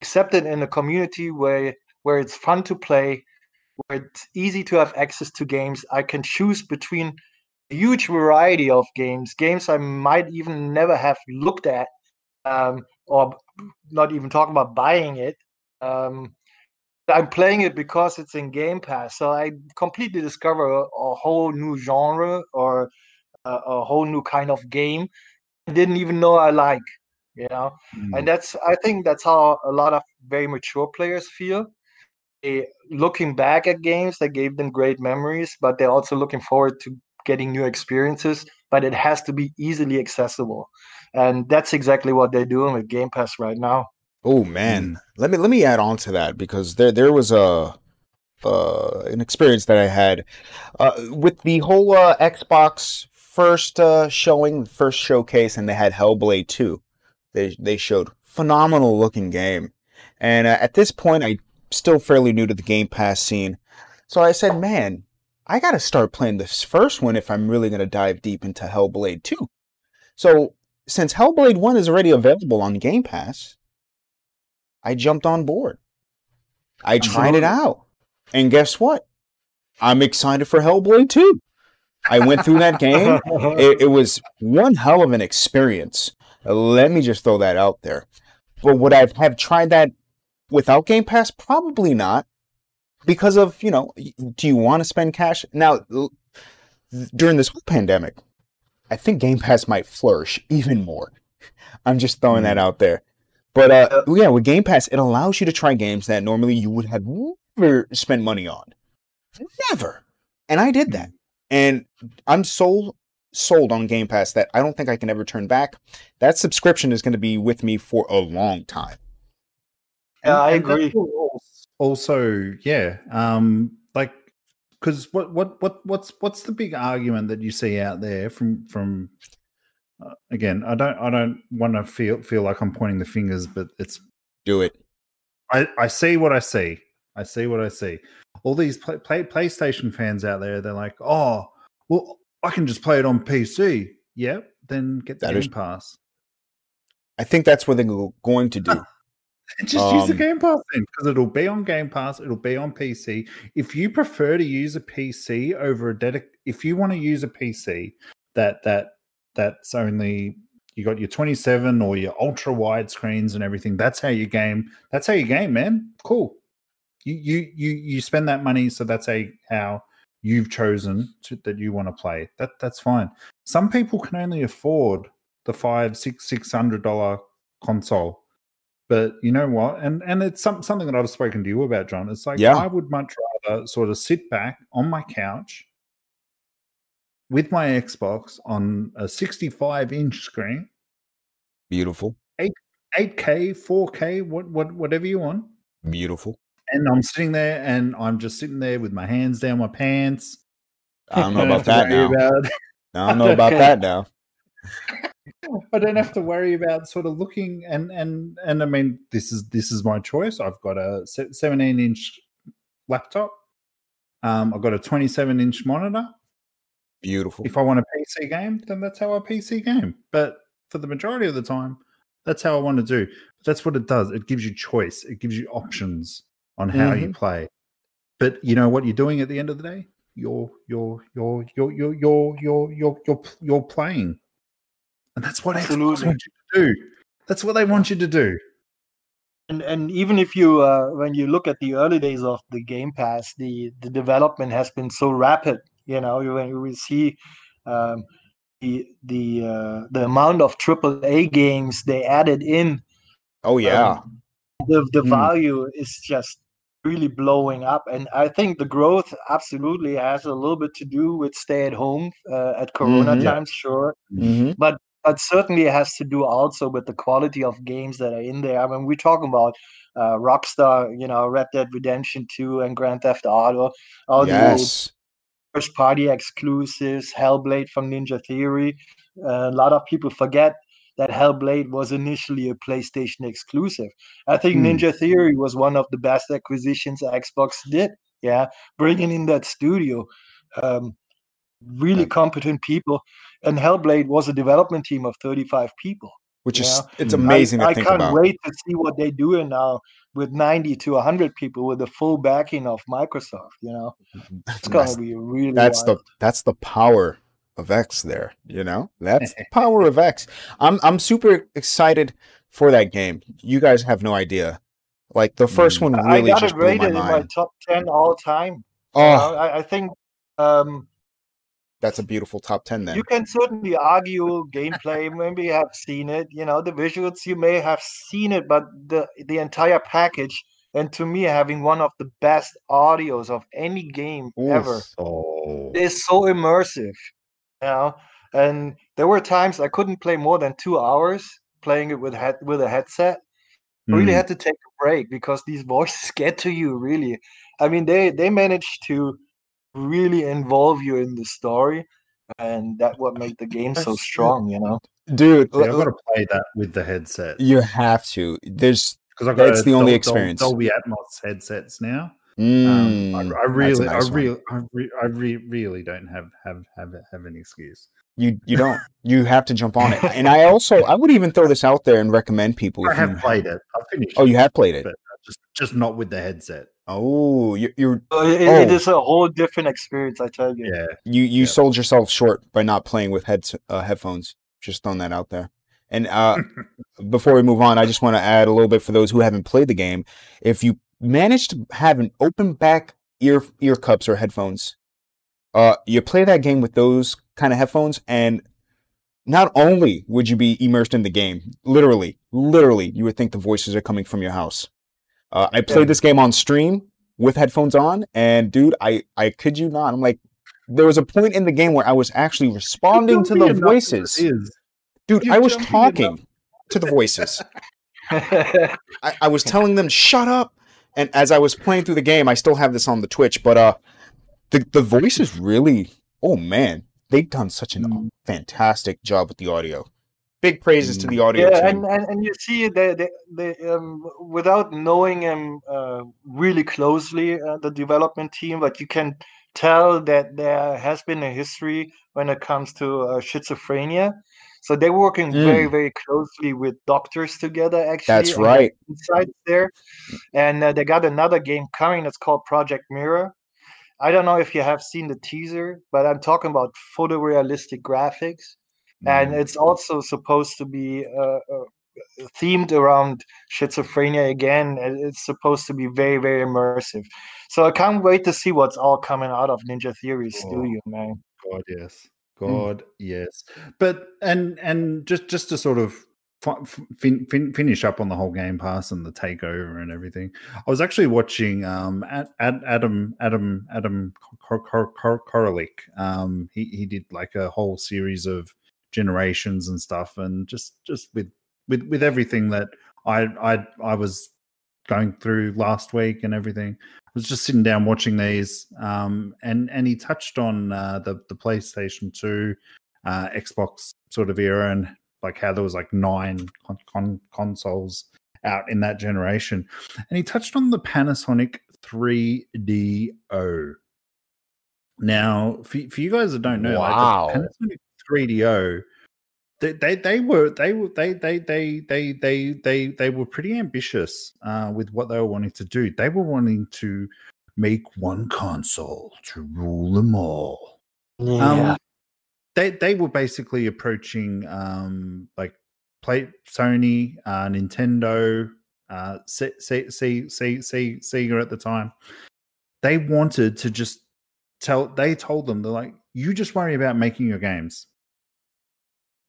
accepted in a community where where it's fun to play, where it's easy to have access to games. I can choose between a huge variety of games, games I might even never have looked at, um, or not even talk about buying it. Um, I'm playing it because it's in Game Pass, so I completely discover a, a whole new genre or a, a, whole new kind of game I didn't even know I like. You know, Mm. and that's I think that's how a lot of very mature players feel. They looking back at games that gave them great memories, but they're also looking forward to getting new experiences. But it has to be easily accessible, and that's exactly what they're doing with Game Pass right now. Oh man, let me let me add on to that because there there was a uh, an experience that I had uh, with the whole uh, Xbox first uh, showing, first showcase, and they had Hellblade two. They they showed phenomenal looking game, and uh, at this point, I still fairly new to the Game Pass scene, so I said, man, I got to start playing this first one if I'm really gonna dive deep into Hellblade two. So since Hellblade one is already available on Game Pass. I jumped on board. I tried it out. And guess what? I'm excited for Hellblade 2. I went through that game. It, it was one hell of an experience. Let me just throw that out there. But would I have tried that without Game Pass? Probably not. Because of, you know, do you want to spend cash? Now, during this whole pandemic, I think Game Pass might flourish even more. I'm just throwing that hmm. out there. But uh, uh, yeah, with Game Pass, it allows you to try games that normally you would have never spent money on. Never. And I did that. Hmm. And I'm so sold on Game Pass that I don't think I can ever turn back. That subscription is going to be with me for a long time. Yeah, I agree. Also, yeah, um, like because what what what what's what's the big argument that you see out there from from uh, again? I don't I don't want to feel feel like I'm pointing the fingers, but it's Do it. I I see what I see. I see what I see. All these play, play, PlayStation fans out there, they're like, oh, well, I can just play it on PC. Yep, then get the That Game is- Pass. I think that's what they're going to do. Just use the Um, Game Pass then, because it'll be on Game Pass. It'll be on PC. If you prefer to use a PC over a dedic, if you want to use a PC that that that's only you got your 27 or your ultra wide screens and everything. That's how you game. That's how you game, man. Cool. You you you you spend that money, so that's a how you've chosen to, that you want to play. That that's fine. Some people can only afford the five six six hundred dollar console but you know what and and it's some, something that i've spoken to you about john it's like Yeah. i would much rather sort of sit back on my couch with my xbox on a 65 inch screen Beautiful. 8, 8K, 4k what, what whatever you want Beautiful. and i'm sitting there and i'm just sitting there with my hands down my pants I don't know about that now. about- I don't know about that now. I don't have to worry about sort of looking and and and I mean this is this is my choice. I've got a 17 inch laptop. Um, I've got a 27 inch monitor. Beautiful. If I want a PC game, then that's how I PC game. But for the majority of the time, that's how I want to do. That's what it does. It gives you choice. It gives you options on how you play. But you know what you're doing at the end of the day? You're you're you're you're you're you're you're you're you're, you're playing. And that's what Xbox Absolutely. wants you to do. That's what they want you to do. and and even if you uh, when you look at the early days of the game pass the the development has been so rapid you know when we see um, the the uh, the amount of triple a games they added in Oh yeah. um, the the Mm. value is just really blowing up and i think the growth absolutely has a little bit to do with stay at home uh, at corona Mhm. times sure hmm but certainly it has to do also with the quality of games that are in there. I mean, we're talking about uh, Rockstar, you know, Red Dead Redemption 2 and Grand Theft Auto, all the first party exclusives, Hellblade from Ninja Theory. Uh, a lot of people forget that Hellblade was initially a PlayStation exclusive. I think Hmm. Ninja Theory was one of the best acquisitions Xbox did. Yeah, bringing in that studio, um, really Yeah. competent people, and Hellblade was a development team of 35 people. which is Yeah. it's amazing I, I can't about. wait to see what they're doing now with 90 to 100 people with the full backing of Microsoft. You know, it's gonna That's, be really. that's the that's the power of X there, you know? That's the power of X. I'm I'm super excited for that game. You guys have no idea. Like the first Mm. one I got just it blew my rated in my top 10 all time. you Oh, know. I, I think um, that's a beautiful top 10 then. you can certainly argue gameplay. Maybe you have seen it. You know, the visuals you may have seen it, but the the entire package. And to me, having one of the best audios of any game ever. Oh, is so immersive, you know. And there were times I couldn't play more than two hours playing it with head with a headset. I really Mm. had to take a break because these voices get to you. Really, I mean, they they managed to really involve you in the story, and that what made the game so strong. You know. Dude, See, I've l- got to play that with the headset you have to. There's because I've got That's a the only Dol- Dol- experience. Dolby Atmos headsets now. Um, mm, I, I really, nice I one. really, I, re- I re- really don't have have have have an excuse. You you don't. You have to jump on it. And I also I would even throw this out there and recommend people. I have played it. I finished. Oh, it, you have played it. but just just not with the headset. Oh, you you're So it, it Oh. is a whole different experience. I tell you. Yeah, you you Yeah. sold yourself short by not playing with heads uh, headphones. Just throwing that out there. And uh, before we move on, I just want to add a little bit for those who haven't played the game. If you manage to have an open back ear ear cups or headphones, uh, you play that game with those kind of headphones, and not only would you be immersed in the game, literally, literally, you would think the voices are coming from your house. Uh, I played this game on stream with headphones on, and dude, I I kid you not, I'm like, there was a point in the game where I was actually responding to the voices. Dude, You're I was talking to the voices. I, I was telling them shut up, and as I was playing through the game, I still have this on the Twitch, but uh, the the voices really, oh man, they've done such an Mm. fantastic job with the audio. Big praises to the audio yeah, team. and, and and you see they they, they um, without knowing him uh, really closely uh, the development team, but you can tell that there has been a history when it comes to uh, schizophrenia. So they're working very Mm. very closely with doctors together. Actually, That's right. Insights there, and uh, they got another game coming. It's called Project Mirror. I don't know if you have seen the teaser, but I'm talking about photorealistic graphics and Mm. it's also supposed to be uh, uh, themed around schizophrenia again it's supposed to be very very immersive so i can't wait to see what's all coming out of ninja theory Oh. studio man God, yes. God, yes. But and and just just to sort of fin, fin, finish up on the whole Game Pass and the takeover and everything, I was actually watching um Ad, Adam Adam Adam Kor- Kor- Kor- Koralik. Um, he he did like a whole series of generations and stuff, and just just with with with everything that I I I was going through last week and everything. I was just sitting down watching these, um, and and he touched on uh, the the PlayStation Two, uh, Xbox sort of era, and like how there was like nine con- con- consoles out in that generation, and he touched on the Panasonic 3DO. Now, for, for you guys that don't know, Wow. like Panasonic 3DO, they, they they were they were they they they they they they they were pretty ambitious uh, with what they were wanting to do. They were wanting to make one console to rule them all. Um, they they were basically approaching um, like play Sony, uh, Nintendo, uh, Se- Se- Se- Se- Sega at the time. They wanted to just tell. They told them they're like, you just worry about making your games.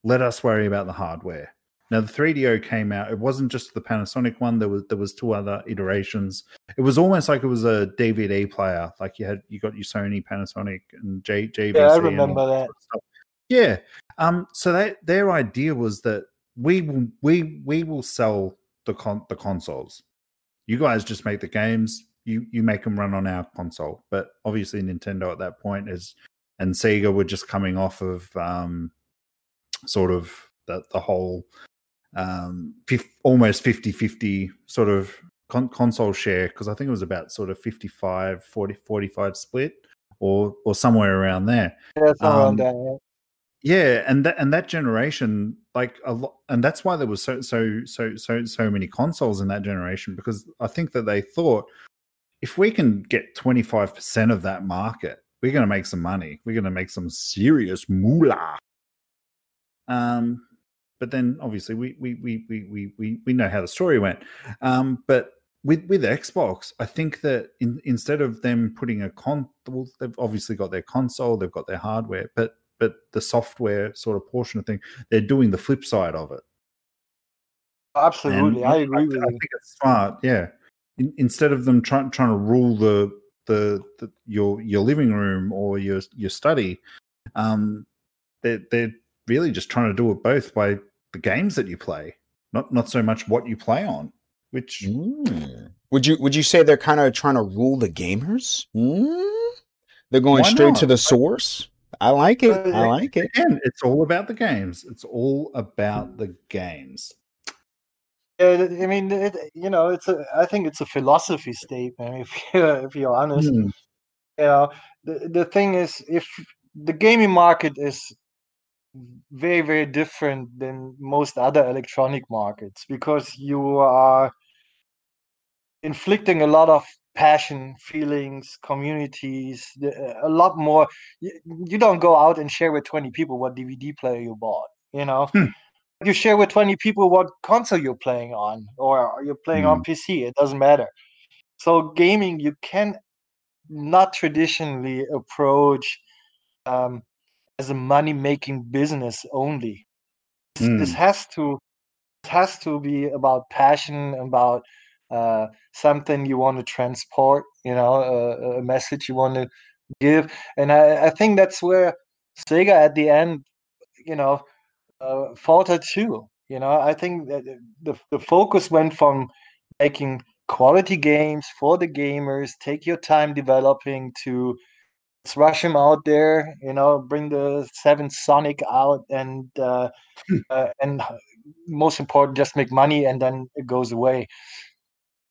Let us worry about the hardware. Now the 3DO came out. It wasn't just the Panasonic one. There was there was two other iterations. It was almost like it was a DVD player. Like you had you got your Sony, Panasonic, and J, JVC. yeah i remember that sort of. Yeah. Um. So that their idea was that we will we we will sell the con the consoles. You guys just make the games. you you make them run on our console. But obviously, Nintendo at that point is and Sega were just coming off of um, sort of the, the whole um, fif- almost 50 50 sort of con- console share because I think it was about sort of 55 40 45 split or or somewhere around there. Yeah, Um, around there. yeah. Yeah, and that and that generation, like a lot, and that's why there was so so so so so many consoles in that generation because I think that they thought if we can get twenty five percent of that market, we're going to make some money. We're going to make some serious moolah. Um, but then obviously we we we we we we know how the story went. Um, but with with Xbox, I think that in, instead of them putting a con, well, they've obviously got their console, they've got their hardware, but but the software sort of portion of thing, they're doing the flip side of it. Absolutely, And I agree with that. I you. think it's smart. Yeah. In, instead of them trying trying to rule the, the the your your living room or your your study, um, they're they're really just trying to do it both by the games that you play, not not so much what you play on. Which Mm. Would you would you say they're kind of trying to rule the gamers? Mm? They're going Why straight to the source. I like it. Uh, I like it. And it's all about the games. It's all about the games. Yeah, I mean, it, you know, it's a. I think it's a philosophy statement. If you're if you're honest, Hmm. you know, the the thing is, if the gaming market is very very different than most other electronic markets because you are inflicting a lot of passion feelings communities a lot more. You, don't go out and share with 20 people what dvd player you bought you know? Hmm. you share with 20 people what console you're playing on or you're playing on pc it doesn't matter. So gaming you can not traditionally approach um, as a money making business only. This, this Mm. has to has to be about passion about uh, something you want to transport you know a, a message you want to give. And I, I think that's where sega at the end you know uh, faltered too you know? I think that the, the focus went from making quality games for the gamers take your time developing to let's rush them out there you know bring the seven sonic out and uh, uh, and most important just make money and then it goes away.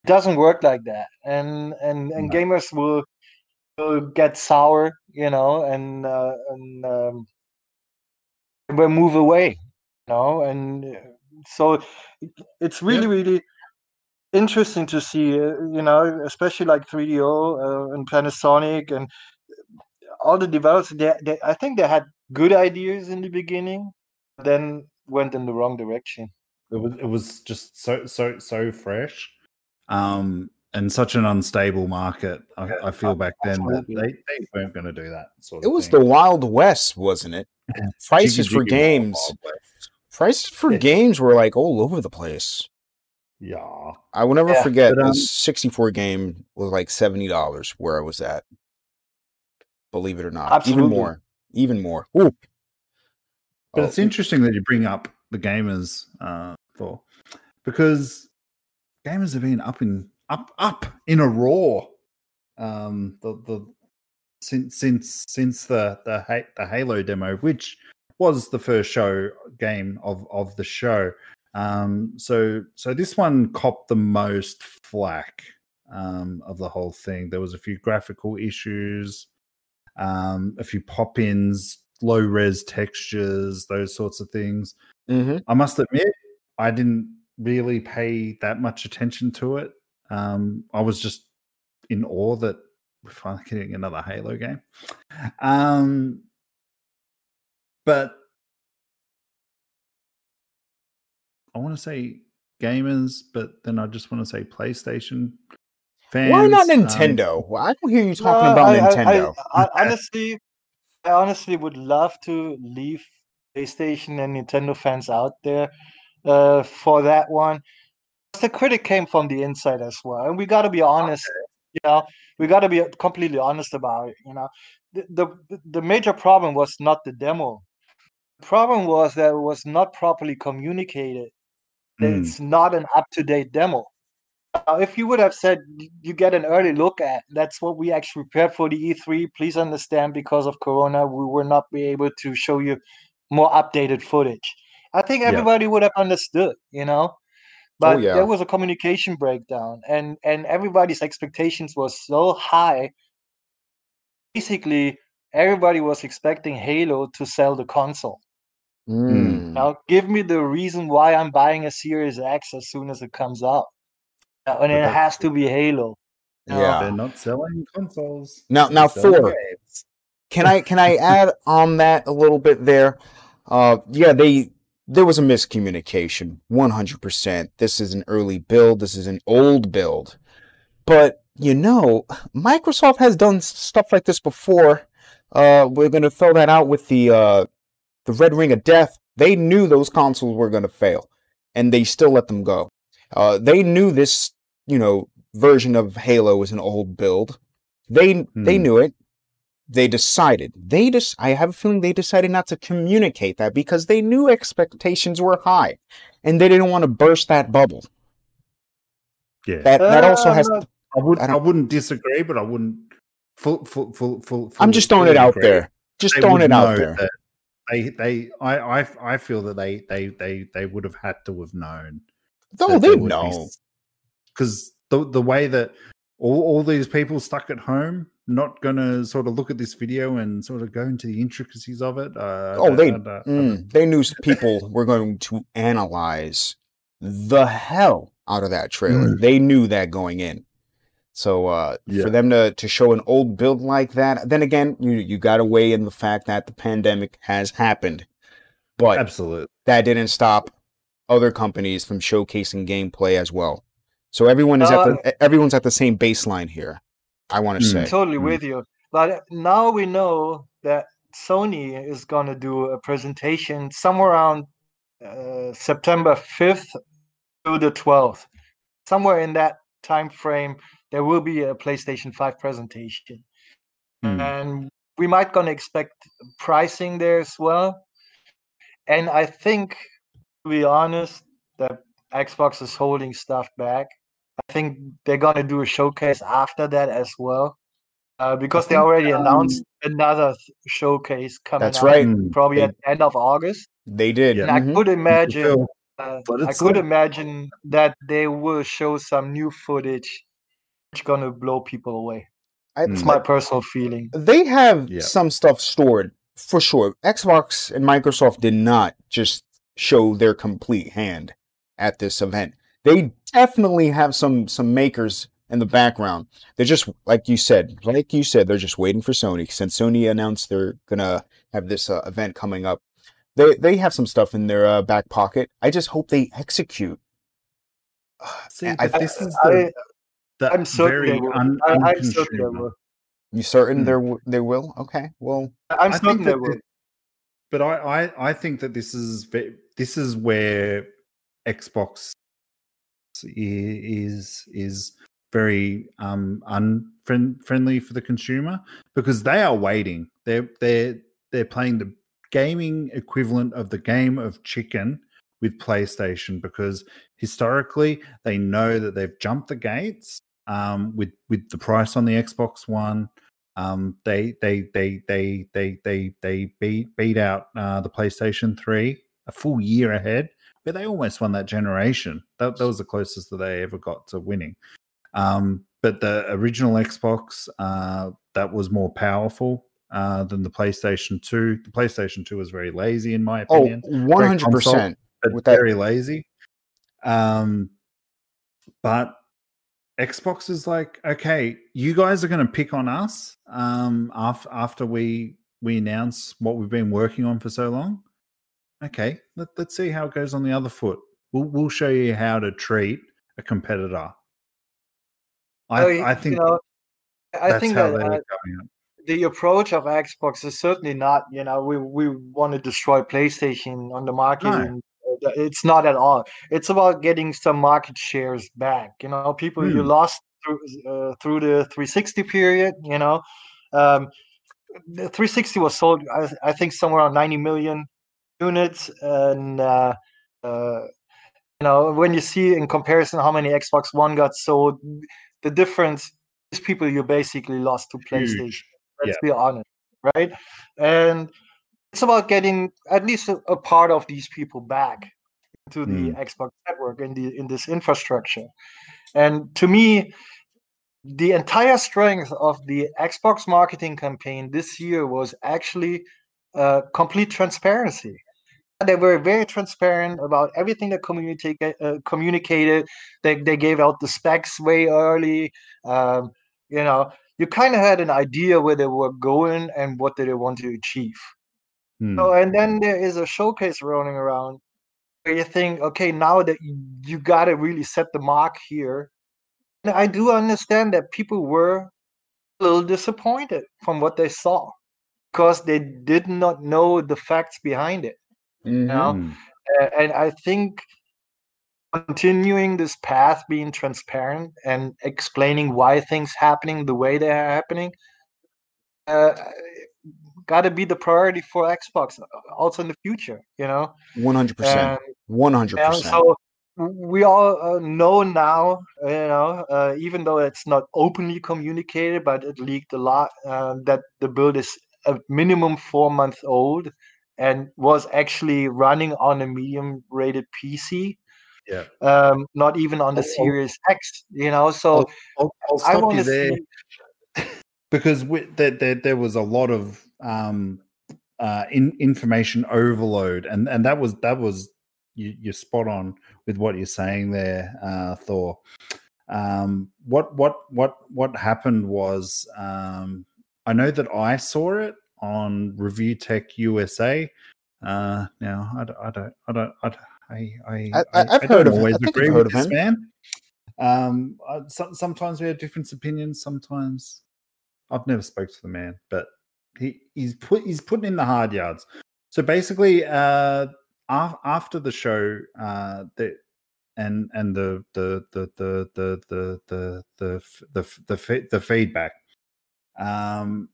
It doesn't work like that. And and and No. gamers will will get sour you know and uh, and um, will move away you know and uh, so it's really really interesting to see uh, you know especially like 3do uh, and panasonic and all the developers they, they i think they had good ideas in the beginning then went in the wrong direction It was it was just so so so fresh, um, and such an unstable market. I, I feel back then that they, they weren't going to do that sort It was thing. the Wild West, wasn't it? Prices Jiggy for jiggy games. Prices for Yeah. games were like all over the place. Yeah, I will never Yeah, forget but, um, the 64 game was like $70 where I was at. Believe it or not. Even more. Even more. Ooh. but Oh, it's interesting that you bring up the gamers uh, for because gamers have been up in up up in a roar. Um, the the since since since the the the Halo demo, which was the first show game of of the show. Um, so so this one copped the most flack um, of the whole thing. There was a few graphical issues, um, a few pop ins, low res textures, those sorts of things. mhm. I must admit, I didn't really pay that much attention to it. Um, I was just in awe that we're finally getting another Halo game. Um, but I want to say gamers, but then I just want to say PlayStation fans. Why not um, Nintendo? Well, I don't hear you talking No, about I- I- Nintendo. I, I honestly, I honestly would love to leave PlayStation and Nintendo fans out there uh, for that one. The critic came from the inside as well, and we got to be honest. You know, we got to be completely honest about it. You know, the, the the major problem was not the demo. The problem was that it was not properly communicated. Mm. It's not an up to date demo. Uh, if you would have said you get an early look at, that's what we actually prepared for the E3. Please understand, because of Corona, we will not be able to show you more updated footage. I think Yeah. everybody would have understood, you know. But yeah. there was a communication breakdown, and and everybody's expectations was so high. Basically, everybody was expecting Halo to sell the console. Mm. Now, give me the reason why I'm buying a Series X as soon as it comes out, and it has to be Halo. No. Yeah. They're not selling consoles. Now- They're now selling for- games. Can I can I add on that a little bit there? Uh, yeah, they there was a miscommunication, one hundred percent. This is an early build. This is an old build, but you know, Microsoft has done stuff like this before. Uh, we're gonna throw that out with the uh, the Red Ring of Death. They knew those consoles were gonna fail, and they still let them go. Uh, they knew this, you know, version of Halo was an old build. They they Hmm. knew it they decided they just i have a feeling they decided not to communicate that because they knew expectations were high and they didn't want to burst that bubble Yeah, that that also has Uh, I would. I I, wouldn't disagree, but I wouldn't. Full, full, full, full. i'm just throwing it out there just They throwing it out there They, they, I, I, I feel that they, they, they, they would have had to have known. no they know because the the way that all, all these people stuck at home not gonna sort of look at this video and sort of go into the intricacies of it. Uh, Oh, they- I- Mm, they knew people were going to analyze the hell out of that trailer Mm. they knew that going in so uh, Yeah. for them to, to show an old build like that then again you you got to weigh in the fact that the pandemic has happened but absolutely. that didn't stop other companies from showcasing gameplay as well. So everyone is at Uh, the everyone's at the same baseline here. I want to Mm. say. totally Mm. with you. But now we know that Sony is going to do a presentation somewhere around uh, September 5th to the 12th. Somewhere in that time frame, there will be a PlayStation 5 presentation. Mm. And we might going to expect pricing there as well. And I think, to be honest, that Xbox is holding stuff back. I think they're going to do a showcase after that as well. Uh, because they already um, announced another th- showcase coming That's out right. Probably They- at the end of August. They did. Yeah. And I Mhm. could imagine uh, But I could like- imagine that they will show some new footage which gonna blow people away. I- It's my personal feeling. they have Yeah. some stuff stored for sure. Xbox and Microsoft did not just show their complete hand at this event. They definitely have some some makers in the background. They're just like you said, like you said, they're just waiting for Sony. Since Sony announced they're gonna have this uh, event coming up, they they have some stuff in their uh, back pocket. I just hope they execute. See, I- but this is I, the, the I'm certain very un, I, I'm certain they will. You certain Hmm. there they will? Okay, well, I'm I certain think they will. but I, I, I think that this is this is where Xbox i- is is very um unfriendly for the consumer because they are waiting. They're they're they're playing the gaming equivalent of the game of chicken with PlayStation because historically they know that they've jumped the gates um, with with the price on the Xbox One. Um, they they they they they they they beat beat out uh, the PlayStation Three a full year ahead, where they almost won that generation. That that was the closest that they ever got to winning. Um, but the original Xbox uh, that was more powerful uh, than the PlayStation Two. The PlayStation Two was very lazy, in my oh, opinion one hundred percent. but very lazy. Um, but Xbox is like, okay, you guys are going to pick on us um, after after we we announce what we've been working on for so long. Okay, let, let's see how it goes on the other foot. We'll we'll show you how to treat a competitor. I Oh, I think you know, I think that uh, the approach of Xbox is certainly not, you know, we we want to destroy PlayStation on the market. No. and, uh, It's not at all. It's about getting some market shares back. You know, people you Hmm. lost through uh, through the 360 period. You know, um, the 360 was sold, I, I think, somewhere around 90 million units, and uh, uh, you know, when you see in comparison how many Xbox One got sold, the difference is people you basically lost to PlayStation. Huge. Let's be honest, right? And it's about getting at least a, a part of these people back to the Mm. Xbox network in the in this infrastructure. And to me, the entire strength of the Xbox marketing campaign this year was actually uh, complete transparency. They were very transparent about everything that communicate, uh, communicated. They, they gave out the specs way early. Um, you know, you kind of had an idea where they were going and what they want to achieve. Hmm. So, and then there is a showcase rolling around where you think, okay, now that you, you got to really set the mark here. And I do understand that people were a little disappointed from what they saw because they did not know the facts behind it. Mhm. know? Hmm. Uh, and I think continuing this path, being transparent and explaining why things happening the way they are happening, uh, got to be the priority for Xbox uh, also in the future. You know, 100%. and, 100%. and so we all uh, know now. You know, uh, even though it's not openly communicated, but it leaked a lot uh, that the build is a minimum four months old and was actually running on a medium rated PC. Yeah. Um, not even on the I'll- Series X, you know. So I'll, I'll I stop want you to there see. because we, there, there there was a lot of um, uh, in, information overload, and and that was that was you, you're spot on with what you're saying there, uh, Thor. Um, what what what what happened was um, I know that I saw it on Review Tech USA. Uh, now I don't I don't I don't I, I, I, I- I- I heard don't of always I agree heard with this him. man. Um, uh, some, sometimes we have different opinions. Sometimes I've never spoke to the man, but he he's put he's putting in the hard yards. So basically, uh, af- after the show, uh, the and and the the the the the the the the the the, the feedback, um,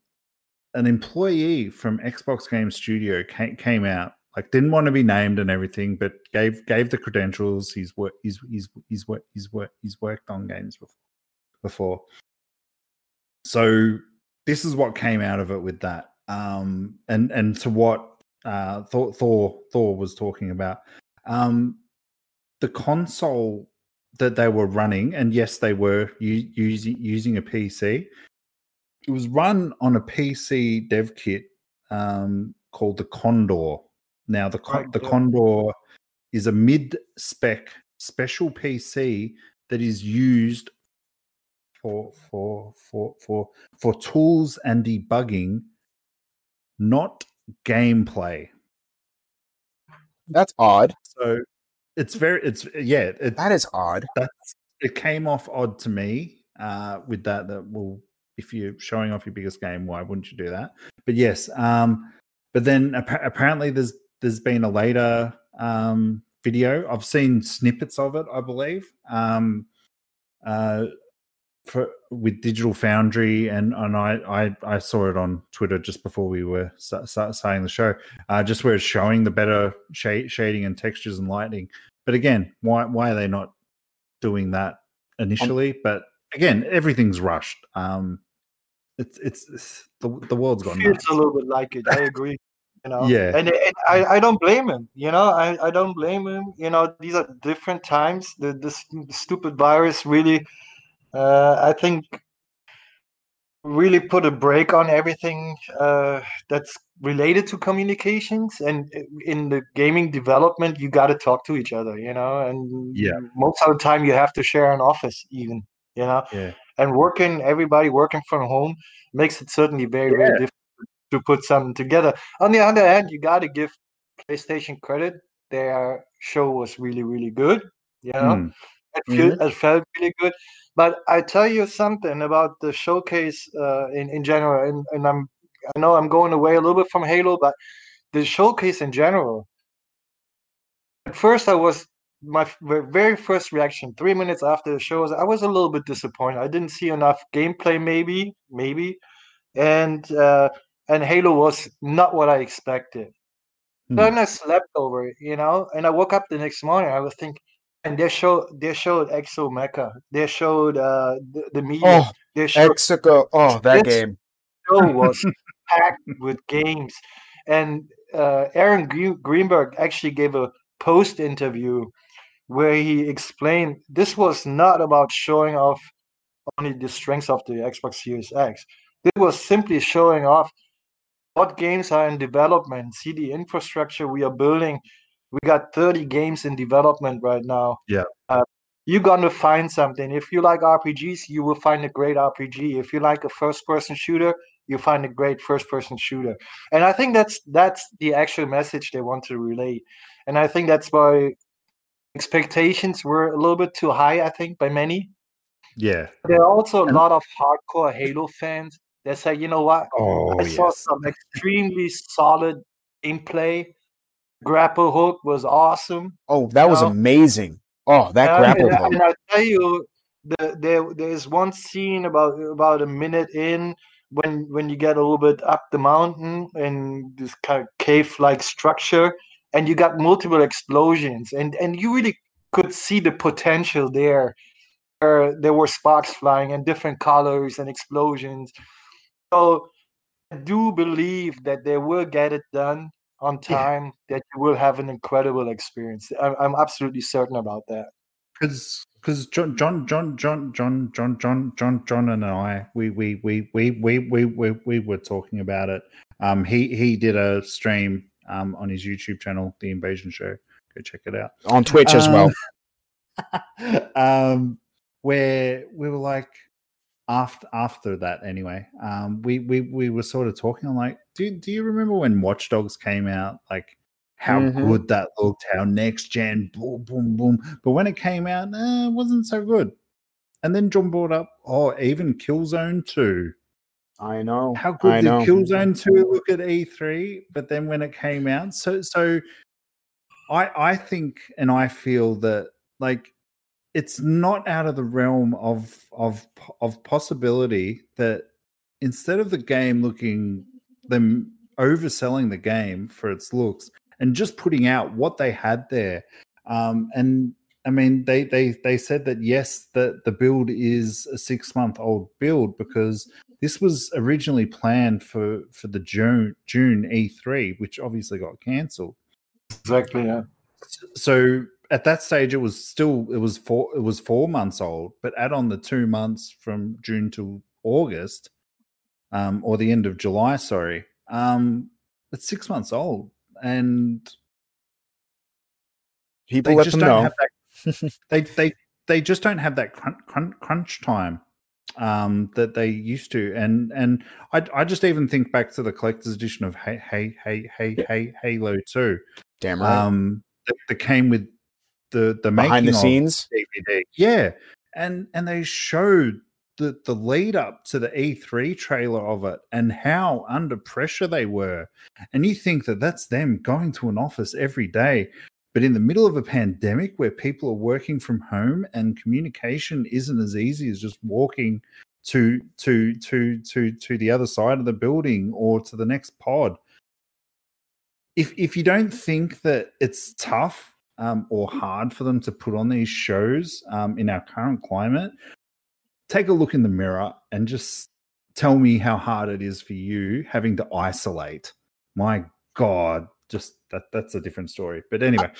an employee from Xbox Game Studio came, came out like didn't want to be named and everything, but gave gave the credentials. He's worked he's he's he's worked he's worked he's worked on games before. before. So this is what came out of it with that, um, and and to what uh, Thor Thor Thor was talking about, um, the console that they were running, and yes, they were u- using using a PC. It was run on a PC dev kit um, called the Condor. Now the Right, the yeah. Condor is a mid spec special PC that is used for for for for for tools and debugging, not gameplay. That's odd. So it's very it's yeah it, That is odd. that's it came off odd to me uh with that that well if you're showing off your biggest game why wouldn't you do that? But yes um but then appa- apparently there's there's been a later um video. I've seen snippets of it i believe um uh for with digital foundry and and i i, I saw it on twitter just before we were sta- sta- starting the show uh just where it's showing the better shade, shading and textures and lighting but again why why are they not doing that initially? But again everything's rushed um it's it's, it's the, the world's gone feels a little bit like it. I agree. You know, Yeah. and, and I, I don't blame him. You know, I, I don't blame him. You know, these are different times. The this stupid virus really, uh, I think, really put a break on everything uh, that's related to communications. And in the gaming development, you got to talk to each other. You know, and Yeah. most of the time you have to share an office, even. You know, yeah. And working everybody working from home makes it certainly very very difficult to put something together. On the other hand you got to give playstation credit. Their show was really really good you know? Mm. it, feel, it felt really good. But i tell you something about the showcase uh, in, in general and, and i'm i know i'm going away a little bit from halo but the showcase in general at first i was my very first reaction three minutes after the show was i was a little bit disappointed i didn't see enough gameplay maybe maybe and uh and halo was not what i expected Hmm. then i slept over it you know and i woke up the next morning i was thinking and they showed they showed Exo Mecha. They showed uh, the, the media. Oh, they showed Exico. Oh, that game. show was packed with games, and uh, Aaron Greenberg actually gave a post interview where he explained this was not about showing off only the strengths of the Xbox Series X. This was simply showing off what games are in development. See the infrastructure we are building. We got 30 games in development right now. Yeah. Uh, you're gonna find something. If you like RPGs, you will find a great RPG. If you like a first-person shooter, you find a great first-person shooter. And I think that's that's the actual message they want to relay. And I think that's why expectations were a little bit too high. I think by many. Yeah. There are also a lot of hardcore Halo fans that say, you know what, Oh I saw some extremely solid gameplay. Grapple hook was awesome. Oh, that was No. amazing. Oh, that Uh, grapple and, hook. and I tell you, the, there there's one scene about about a minute in when when you get a little bit up the mountain in this kind of cave-like structure, and you got multiple explosions, and and you really could see the potential there. Where there were sparks flying and different colors and explosions. So I do believe that they will get it done on Yeah. time. That you will have an incredible experience. I'm, I'm absolutely certain about that. because because John John John John John John John John John and I we we we we we we we, we were talking about it. Um, he he did a stream um on his YouTube channel, The Invasion Show. Go check it out. On Twitch as well. um, where we were like after after that anyway. Um, we we we were sort of talking. I'm like, do do you remember when Watch Dogs came out? Like how Mhm. good that looked, how next gen, boom boom boom. But when it came out, eh, it wasn't so good. And then John brought up, oh, even Killzone two. I know. How good I did know. Killzone 2 look at E3? But then when it came out, so so I I think and I feel that like it's not out of the realm of of of possibility that instead of the game looking them overselling the game for its looks and just putting out what they had there um and I mean, they they they said that yes, that the build is a six month old build because this was originally planned for for the June June E3, which obviously got cancelled. Exactly. Yeah. So at that stage, it was still it was four it was four months old, but add on the two months from June to August, um, or the end of July. Sorry, um, it's six months old, and People let just them don't know. have that. they they they just don't have that crunch, crunch, crunch time um that they used to. And and I, I just even think back to the collector's edition of hey hey hey hey hey halo 2 Damn right. um that, that came with the the Behind the scenes. dvd yeah. And and they showed the the lead up to the e3 trailer of it and how under pressure they were. And you think that that's them going to an office every day but in the middle of a pandemic where people are working from home and communication isn't as easy as just walking to to to to to the other side of the building or to the next pod. If if you don't think that it's tough um, or hard for them to put on these shows um, in our current climate take a look in the mirror and just tell me how hard it is for you having to isolate. My god just that that's a different story but anyway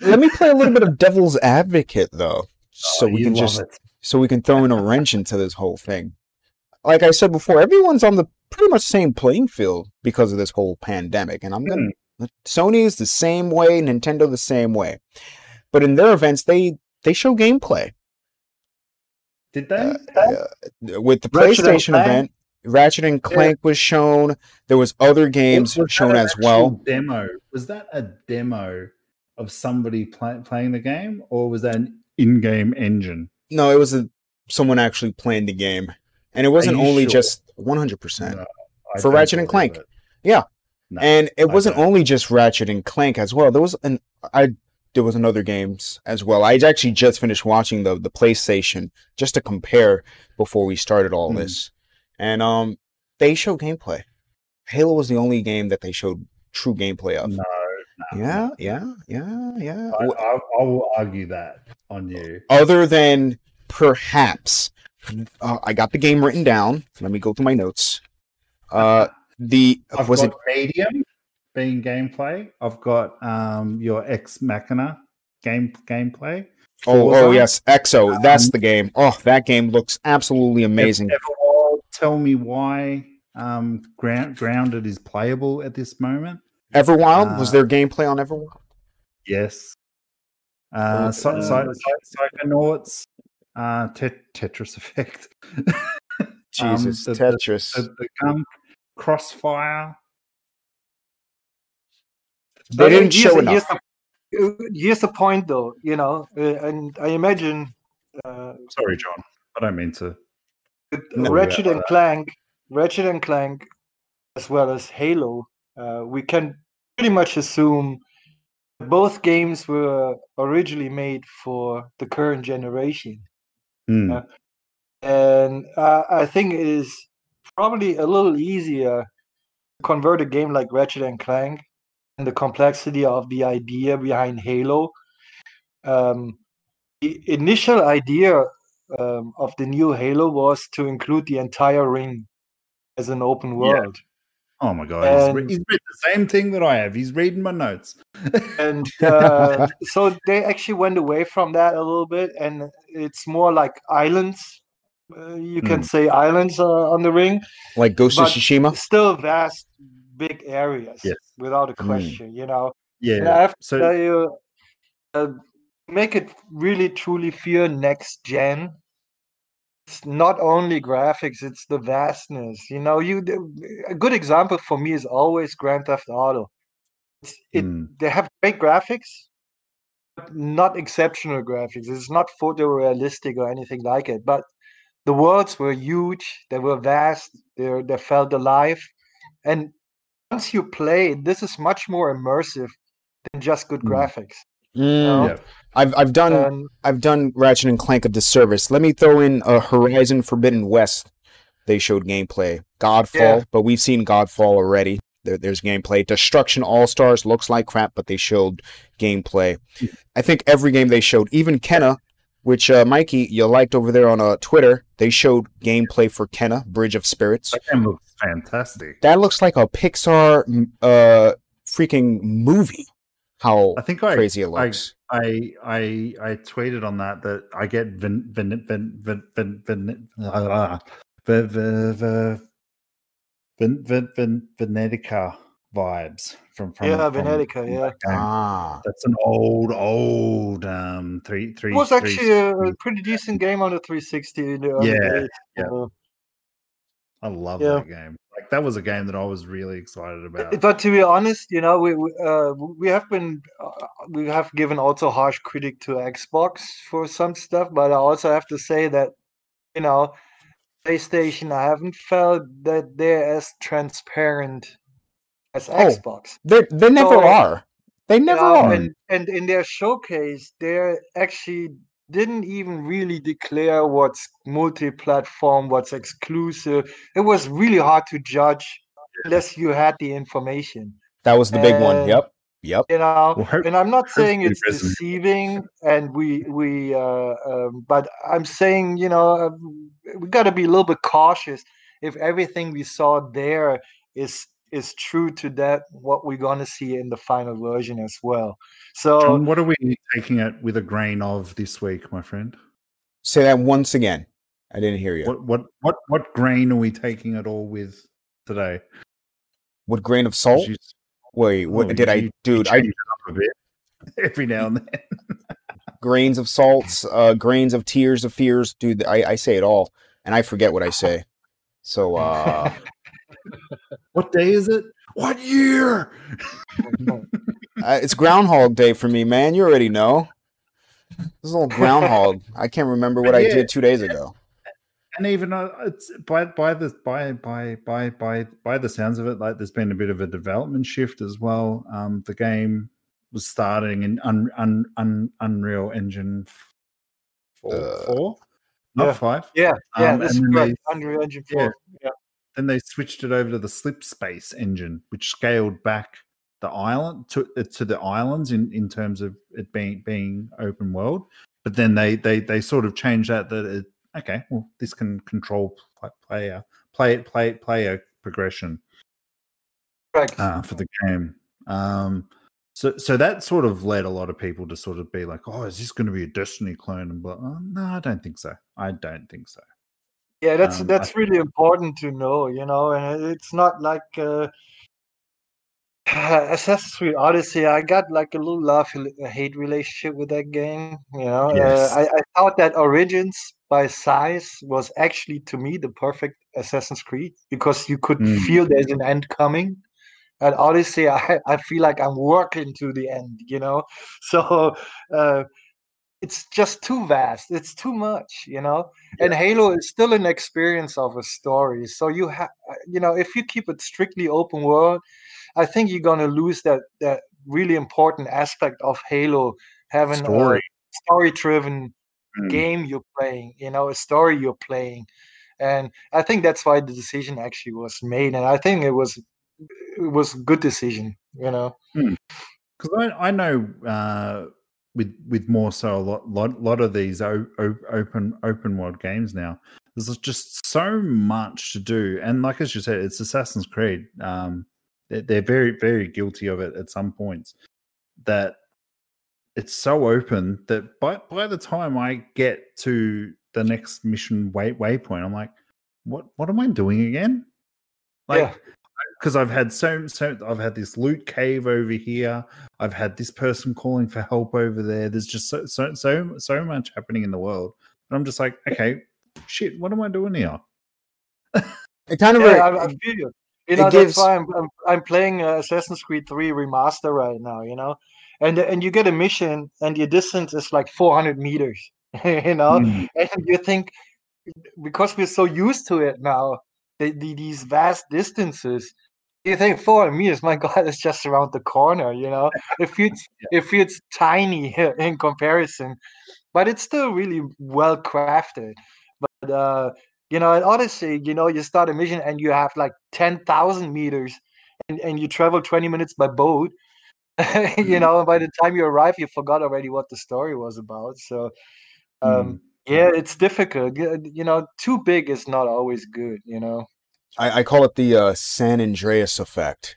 Let me play a little bit of devil's advocate though, so Oh, we can just it. so we can throw in a wrench into this whole thing. Like I said before, everyone's on the pretty much same playing field because of this whole pandemic, and I'm gonna Sony is the same way, Nintendo the same way, but in their events they they show gameplay. did they Uh, with the Ratchet PlayStation event, Ratchet and Clank was shown. There was other games Was shown as well. Demo was that a demo of somebody play, playing the game, or was that an in-game engine? No, it was a, someone actually playing the game, and it wasn't only sure? just 100. percent No, I For Ratchet and Clank. it. Yeah. No, and it I wasn't don't. only just Ratchet and Clank as well. There was an I there was another games as well. I actually just finished watching the the PlayStation just to compare before we started all Hmm. this, and um, they show gameplay. Halo was the only game that they showed true gameplay of. no, No. Yeah, yeah, yeah, yeah. I will argue that on you. Other than perhaps, uh, I got the game written down. Let me go through my notes. Uh, the I've was it medium being gameplay. I've got um your ex machina game gameplay. Oh, oh yes, EXO. That's Um, the game. Oh, that game looks absolutely amazing. Everwild, tell me why um ground, grounded is playable at this moment. Everwild was uh, there gameplay on Everwild? Yes. Uh, so, Uh, so, so, Psychonauts, uh, tet- Tetris Effect. Um, Jesus, the- the- Tetris. the, the gun crossfire. they didn't show enough. the- Here's the point, though. You know, uh, and I imagine uh, Sorry, John. I don't mean to. No, Ratchet and Clank, Ratchet and Clank, as well as Halo, uh, we can pretty much assume both games were originally made for the current generation, Hmm. Yeah. and uh, I think it is probably a little easier to convert a game like Ratchet and Clank and the complexity of the idea behind Halo. Um, the initial idea um, of the new Halo was to include the entire ring as an open Yeah. world. Oh my god, he's, re- he's read the same thing that I have. He's reading my notes. And uh, so they actually went away from that a little bit, and it's more like islands. Uh, you can Hmm. say islands uh, on the ring, Like Ghost of Tsushima? still vast, big areas, Yes. without a question. You know, yeah. and I have to so tell you, uh, make it really truly feel next gen. It's not only graphics; it's the vastness. You know, you a good example for me is always Grand Theft Auto. It's, it Hmm. they have great graphics, but not exceptional graphics. It's not photorealistic or anything like it. But the worlds were huge. They were vast. They they felt alive, and once you play, this is much more immersive than just good Mm. graphics. Mm, know? yeah. I've I've done And I've done Ratchet and Clank a disservice. Let me throw in uh, Horizon Forbidden West. They showed gameplay. Godfall, Yeah. but we've seen Godfall already. There, there's gameplay. Destruction All Stars looks like crap, but they showed gameplay. I think every game they showed, even Kena, which uh, Mikey you liked over there on uh, Twitter, they showed gameplay for Kena, Bridge of Spirits. That game looks fantastic. That looks like a Pixar uh freaking movie. How I think I crazy it I, looks. I I I tweeted on that that I get Vin Vin Vin Vin Vin Vin uh, Vin Vin Vin Vin Vin Venetica vibes from from yeah, from- Venetica, from yeah. that game. ah, That's an old old um three three. It was three- actually a, a pretty decent game on the 360. In the early Yeah, days. yeah. Uh, I love Yeah. that game. Like that was a game that I was really excited about. but to be honest, you know, we we, uh, we have been uh, we have given also harsh critic to Xbox for some stuff, but I also have to say that you know, PlayStation, I haven't felt that they're as transparent as Oh, Xbox. they they never So, are. They never are. and and in their showcase, they're actually didn't even really declare what's multi-platform, what's exclusive. It was really hard to judge unless you had the information. That was the big one. Yep. Yep. You know, Well, and I'm not saying it's it deceiving, and we we uh, um, but I'm saying you know uh, we got to be a little bit cautious if everything we saw there is is true to that what we're gonna see in the final version as well. So John, what are we taking it with a grain of this week, my friend? Say that once again. I didn't hear you. What, What what what what grain are we taking it all with today? What grain of salt? You- Wait, what oh, did you- I, you dude? I change it up a bit every now and then. grains of salts, uh, grains of tears of fears, dude. I, I say it all, and I forget what I say. So, uh, What day is it? What year? uh, it's Groundhog Day for me, man. You already know. This is a little groundhog. I can't remember what I did two days ago. And even uh, it's by by the by by by by by the sounds of it, like there's been a bit of a development shift as well. Um, the game was starting in un, un, un, Unreal Engine four, Uh, four, not Yeah. five. yeah, yeah, Um, that's and then correct. they- Unreal Engine yeah. 4. Yeah. Then they switched it over to the Slipspace engine, which scaled back the island to uh, to the islands in in terms of it being being open world. But then they they they sort of changed that that it, okay, well this can control player play it play it player progression Correct. uh, for the game. Um, so so that sort of led a lot of people to sort of be like, oh, is this going to be a Destiny clone? And but oh, no, I don't think so. I don't think so. Yeah, that's Um, that's I- really important to know, you know, and it's not like uh, Assassin's Creed Odyssey. I got like a little love hate relationship with that game. You know, Yes. uh, I, I thought that Origins by size was actually to me the perfect Assassin's Creed because you could Mm. feel there's an end coming. At Odyssey, I, I feel like I'm working to the end, you know. So uh, it's just too vast. It's too much, you know. And Halo is still an experience of a story. So you have, you know, if you keep it strictly open world, I think you're gonna lose that that really important aspect of Halo having Story. a story-driven Mm. game you're playing, you know, a story you're playing. And I think that's why the decision actually was made. And I think it was it was a good decision, you know. because I, I know uh, with with more so a lot lot, lot of these o- o- open open world games now. There's just so much to do, and like as you said, it's Assassin's Creed. Um, they're, very very guilty of it at some points. That it's so open that by by the time I get to the next mission way waypoint, I'm like, what what am I doing again? Like Yeah. Because I've had so so I've had this loot cave over here. I've had this person calling for help over there. There's just so so so so much happening in the world. And I'm just like, okay, shit, what am I doing here? It kind of Yeah, I, I feel you. You it know, gives- that's why I'm, I'm I'm playing uh, Assassin's Creed 3 Remaster right now. You know, and and you get a mission, and your distance is like 400 meters. you know, Mm. and you think because we're so used to it now, the, the, these vast distances. You think 400 meters, my God, it's just around the corner. You know, it feels it feels tiny in comparison, but it's still really well crafted. But uh, you know, at Odyssey, you know, you start a mission and you have like 10,000 meters and, and you travel 20 minutes by boat. you know, and by the time you arrive, you forgot already what the story was about. So, um, Mm. Yeah, it's difficult. You know, too big is not always good, you know. I, I call it the uh, San Andreas effect.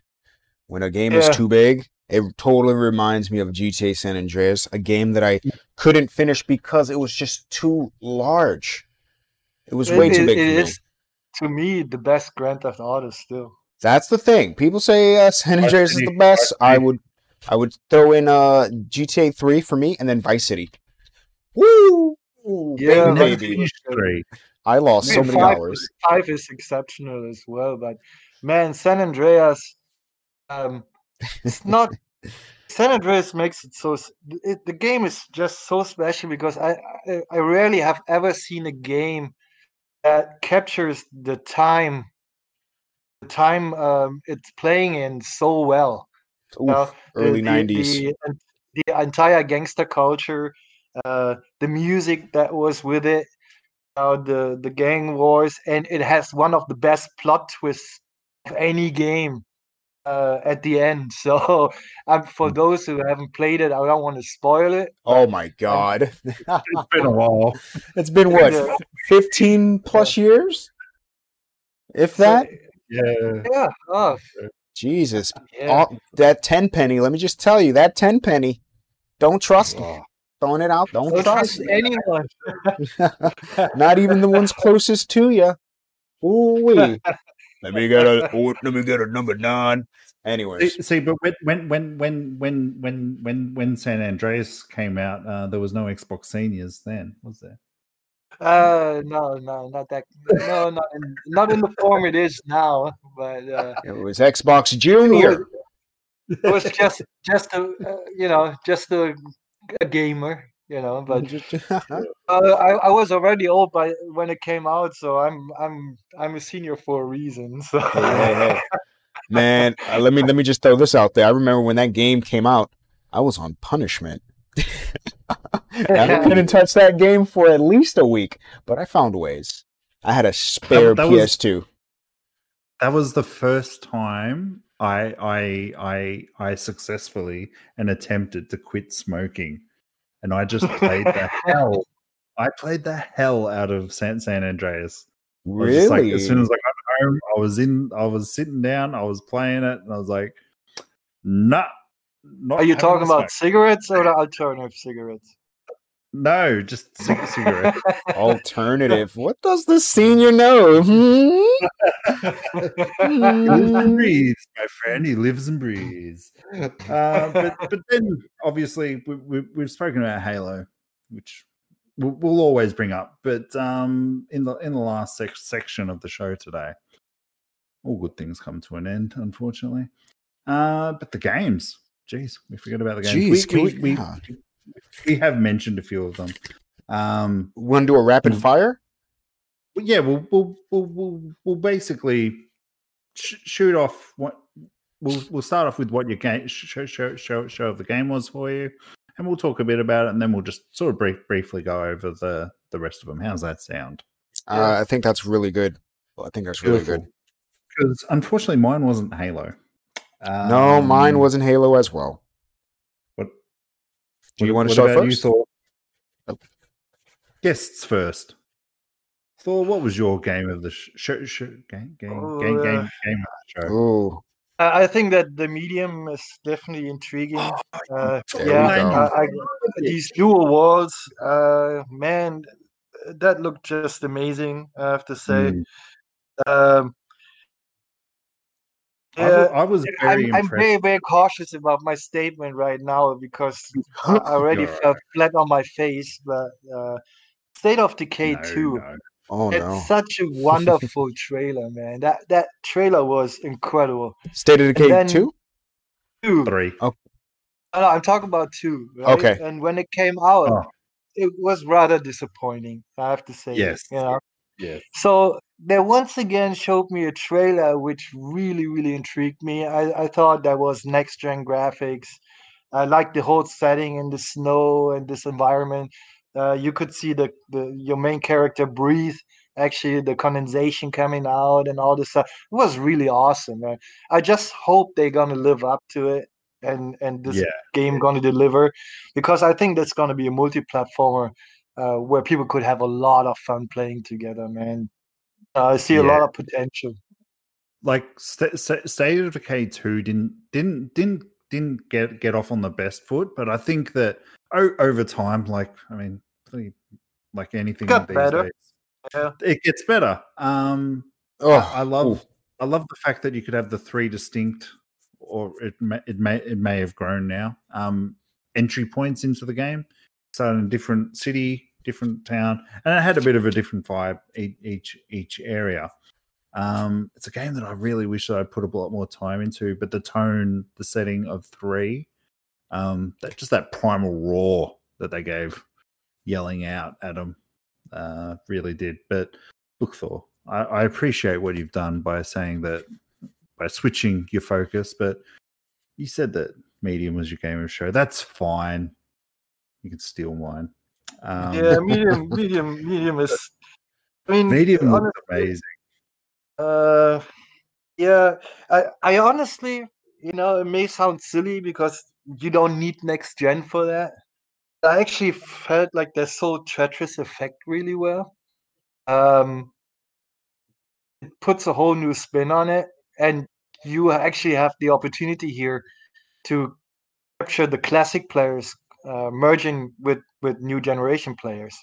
When a game is too big, it totally reminds me of GTA San Andreas, a game that I couldn't finish because it was just too large. It was way too it- big it for me. to me, the best Grand Theft Auto still. That's the thing. People say uh, San Vice Andreas is the best. Vice I would, I would throw in uh, GTA Three for me, and then Vice City. Woo! Yeah, Vice baby. City. Three. I lost so many five, hours. Five is exceptional as well, but man, San Andreas, um, it's not. San Andreas makes it so. It, the game is just so special because I, I I rarely have ever seen a game that captures the time, the time um, it's playing in so well. Oof, the- early the- nineties. The, the entire gangster culture, uh, the music that was with it, uh, the the gang wars, and it has one of the best plot twists of any game uh, at the end. So, um, for those who haven't played it, I don't want to spoil it. Oh my god! It's been a while. it's been what, Yeah. fifteen plus years, if that. Yeah. yeah. Oh, Jesus, yeah. Oh, that ten penny. Let me just tell you, that ten penny. Don't trust me. Oh, throwing it out. Don't Don't trust anyone. Not even the ones closest to you. Ooh wee. let me get a let me get a number nine. Anyways, see, but when when when when when when when San Andreas came out, uh, there was no Xbox Seniors then, was there? Uh, no, no, not that. No, not in, not in the form it is now. But uh, it was Xbox Junior. It was, it was just just a uh, you know just a a gamer you know but uh, I, I was already old by when it came out so i'm i'm i'm a senior for a reason so hey, hey, hey. Man, uh, let me let me just throw this out there. I remember when that game came out, I was on punishment. I couldn't touch that game for at least a week, but I found ways. I had a spare that was- PS2. That was the first time I I I I successfully and attempted to quit smoking, and I just played the hell. I played the hell out of San San Andreas. Really? like, as soon as I got home, I was in. I was sitting down. I was playing it, and I was like, "Nah." Are you talking about cigarettes or the alternative cigarettes? No, just cigarette. Alternative. what does the senior know? Hmm? He lives and breathes, my friend. He lives and breathes. Uh, but but then obviously we, we, we've spoken about Halo, which we'll, we'll always bring up. But um, in the in the last sec- section of the show today, all good things come to an end, unfortunately. Uh, but the games, jeez, we forget about the games. Jeez, can we, we- we, yeah. we have mentioned a few of them. Um, Want to do a rapid fire? yeah, we'll we'll we'll we'll, we'll basically sh- shoot off what we'll we'll start off with what your game show, show show show of the game was for you, and we'll talk a bit about it, and then we'll just sort of brief, briefly go over the the rest of them. How's that sound? Uh, I think that's really good. I think that's really good. Because unfortunately, mine wasn't Halo. No, mine Um, wasn't Halo as well. What? Do you what- want to what start about you, first? Thor? Oh. Guests first. Thor, what was your game of the sh- show? Sh- game game Oh, game uh, game game of the show? Ooh, I I think that the medium is definitely intriguing. Uh, yeah. I, I, these dual walls, uh, man, that looked just amazing. I have to say. Mm. Um, I, I was very I'm, I'm very, very cautious about my statement right now because I I already You're fell flat on my face. But uh, State of Decay No, 2, no. oh it's no! such a wonderful trailer, man. That that trailer was incredible. State of Decay then- two. Two. Three. No, no, I'm talking about two. Right? Okay. And when it came out, Oh. it was rather disappointing. I have to say. Yes. You know? Yes. So they once again showed me a trailer which really, really intrigued me. I, I thought that was next gen graphics. I liked the whole setting in the snow and this environment. Uh, you could see the, the your main character breathe. Actually, the condensation coming out and all this stuff. It was really awesome. Man. I just hope they're gonna live up to it and and this Yeah. game gonna deliver because I think that's gonna be a multi-platformer uh, where people could have a lot of fun playing together, man. Uh, I see a Yeah. lot of potential. Like St- St- State of Decay two didn't didn't didn't didn't get get off on the best foot, but I think that o- over time, like I mean, like anything Got these better. days, Yeah. it gets better. Um, Oh, I, I love ooh. I love the fact that you could have the three distinct, or it may it may it may have grown now. Um, entry points into the game. So in a different city, different town, and it had a bit of a different vibe each each area. Um, it's a game that I really wish that I put a lot more time into, but the tone, the setting of three, um, that just that primal roar that they gave, yelling out at them, uh, really did. But look, I, I appreciate what you've done by saying that by switching your focus, but you said that medium was your game of show. That's fine. You can steal mine. Um, yeah, medium, medium, medium is. I mean, medium looks honestly, amazing. Uh, yeah, I, I honestly, you know, it may sound silly because you don't need next gen for that. I actually felt like they sold Tetris Effect really well. Um, it puts a whole new spin on it, and you actually have the opportunity here to capture the classic players uh, merging with with new generation players.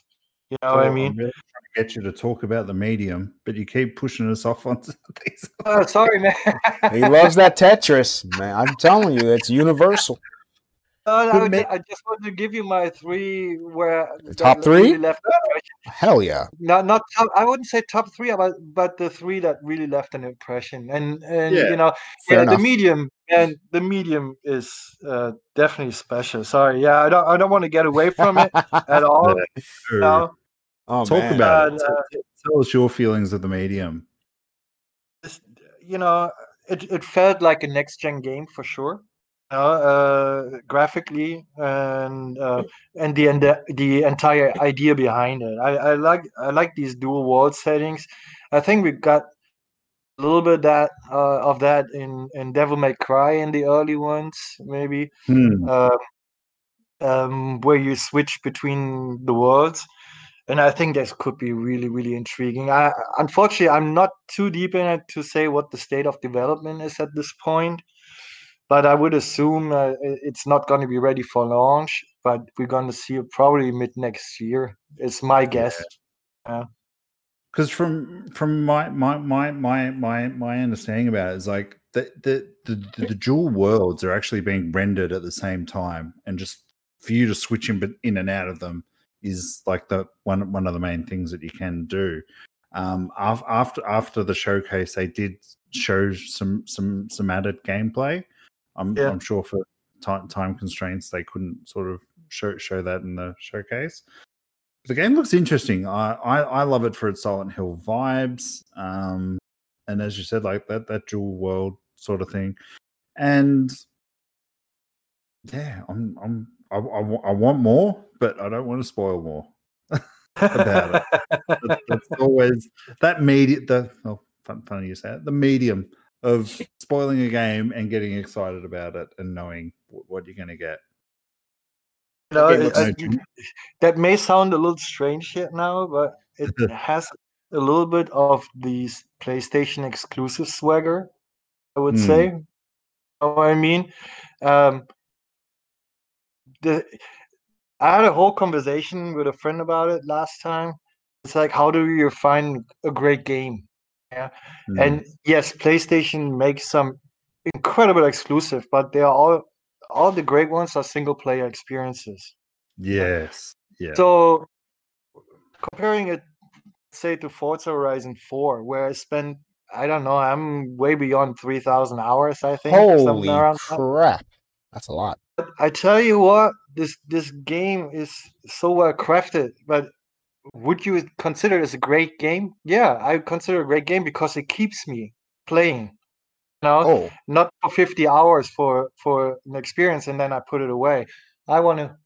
You know what I Thor, I'm mean? really trying to get you to talk about the medium, but you keep pushing us off onto these. Oh, sorry, man. he loves that Tetris, man. I'm telling you, it's universal. No, no, I, would ma- I just want to give you my three where that top really three? left. Hell yeah. Not not top, I wouldn't say top three, but but the three that really left an impression. And and Yeah, you know, fair yeah, the medium and the medium is uh, definitely special. Sorry, yeah, I don't I don't want to get away from it at all. True. No, oh, Talk man. about it. And, Tell- uh, Tell us your feelings of the medium. you know, it, it felt like a next gen game for sure. Uh, graphically and uh, and the and the, the entire idea behind it. I, I like I like these dual world settings. I think we got a little bit that uh, of that in in Devil May Cry in the early ones, maybe Hmm. uh, um, where you switch between the worlds. And I think this could be really, really intriguing. I unfortunately I'm not too deep in it to say what the state of development is at this point, but I would assume uh, it's not going to be ready for launch. But we're going to see it probably mid next year. It's my guess. because from from my my my my my my understanding about it is like the the, the the dual worlds are actually being rendered at the same time and just for you to switch in in and out of them is like the one one of the main things that you can do um af- after after the showcase they did show some some some added gameplay i'm Yeah. i'm sure for time time constraints they couldn't sort of show show that in the showcase the game looks interesting. I, I I love it for its Silent Hill vibes, um, and as you said, like that that dual world sort of thing, and yeah, I'm I'm I, I, I want more, but I don't want to spoil more. About That- That's always that media. The oh, fun, funny you say it. The medium of spoiling a game and getting excited about it and knowing what you're going to get. You know, it- I- that may sound a little strange here now, but it has a little bit of these PlayStation exclusive swagger, I would Hmm. say. You know what I mean? Um, the I had a whole conversation with a friend about it last time. It's like, how do you find a great game? Yeah. Mm. And yes, PlayStation makes some incredible exclusive, but they are all all the great ones are single player experiences. yes, yeah, So comparing it, say, to Forza Horizon 4, where I spent, I don't know, I'm way beyond 3,000 hours, I think. Holy something around that. crap. That's a lot. But I tell you what, this this game is so well crafted. But would you consider it as a great game? Yeah, I consider it a great game because it keeps me playing. You know, Oh, not for 50 hours for for an experience and then I put it away. I want to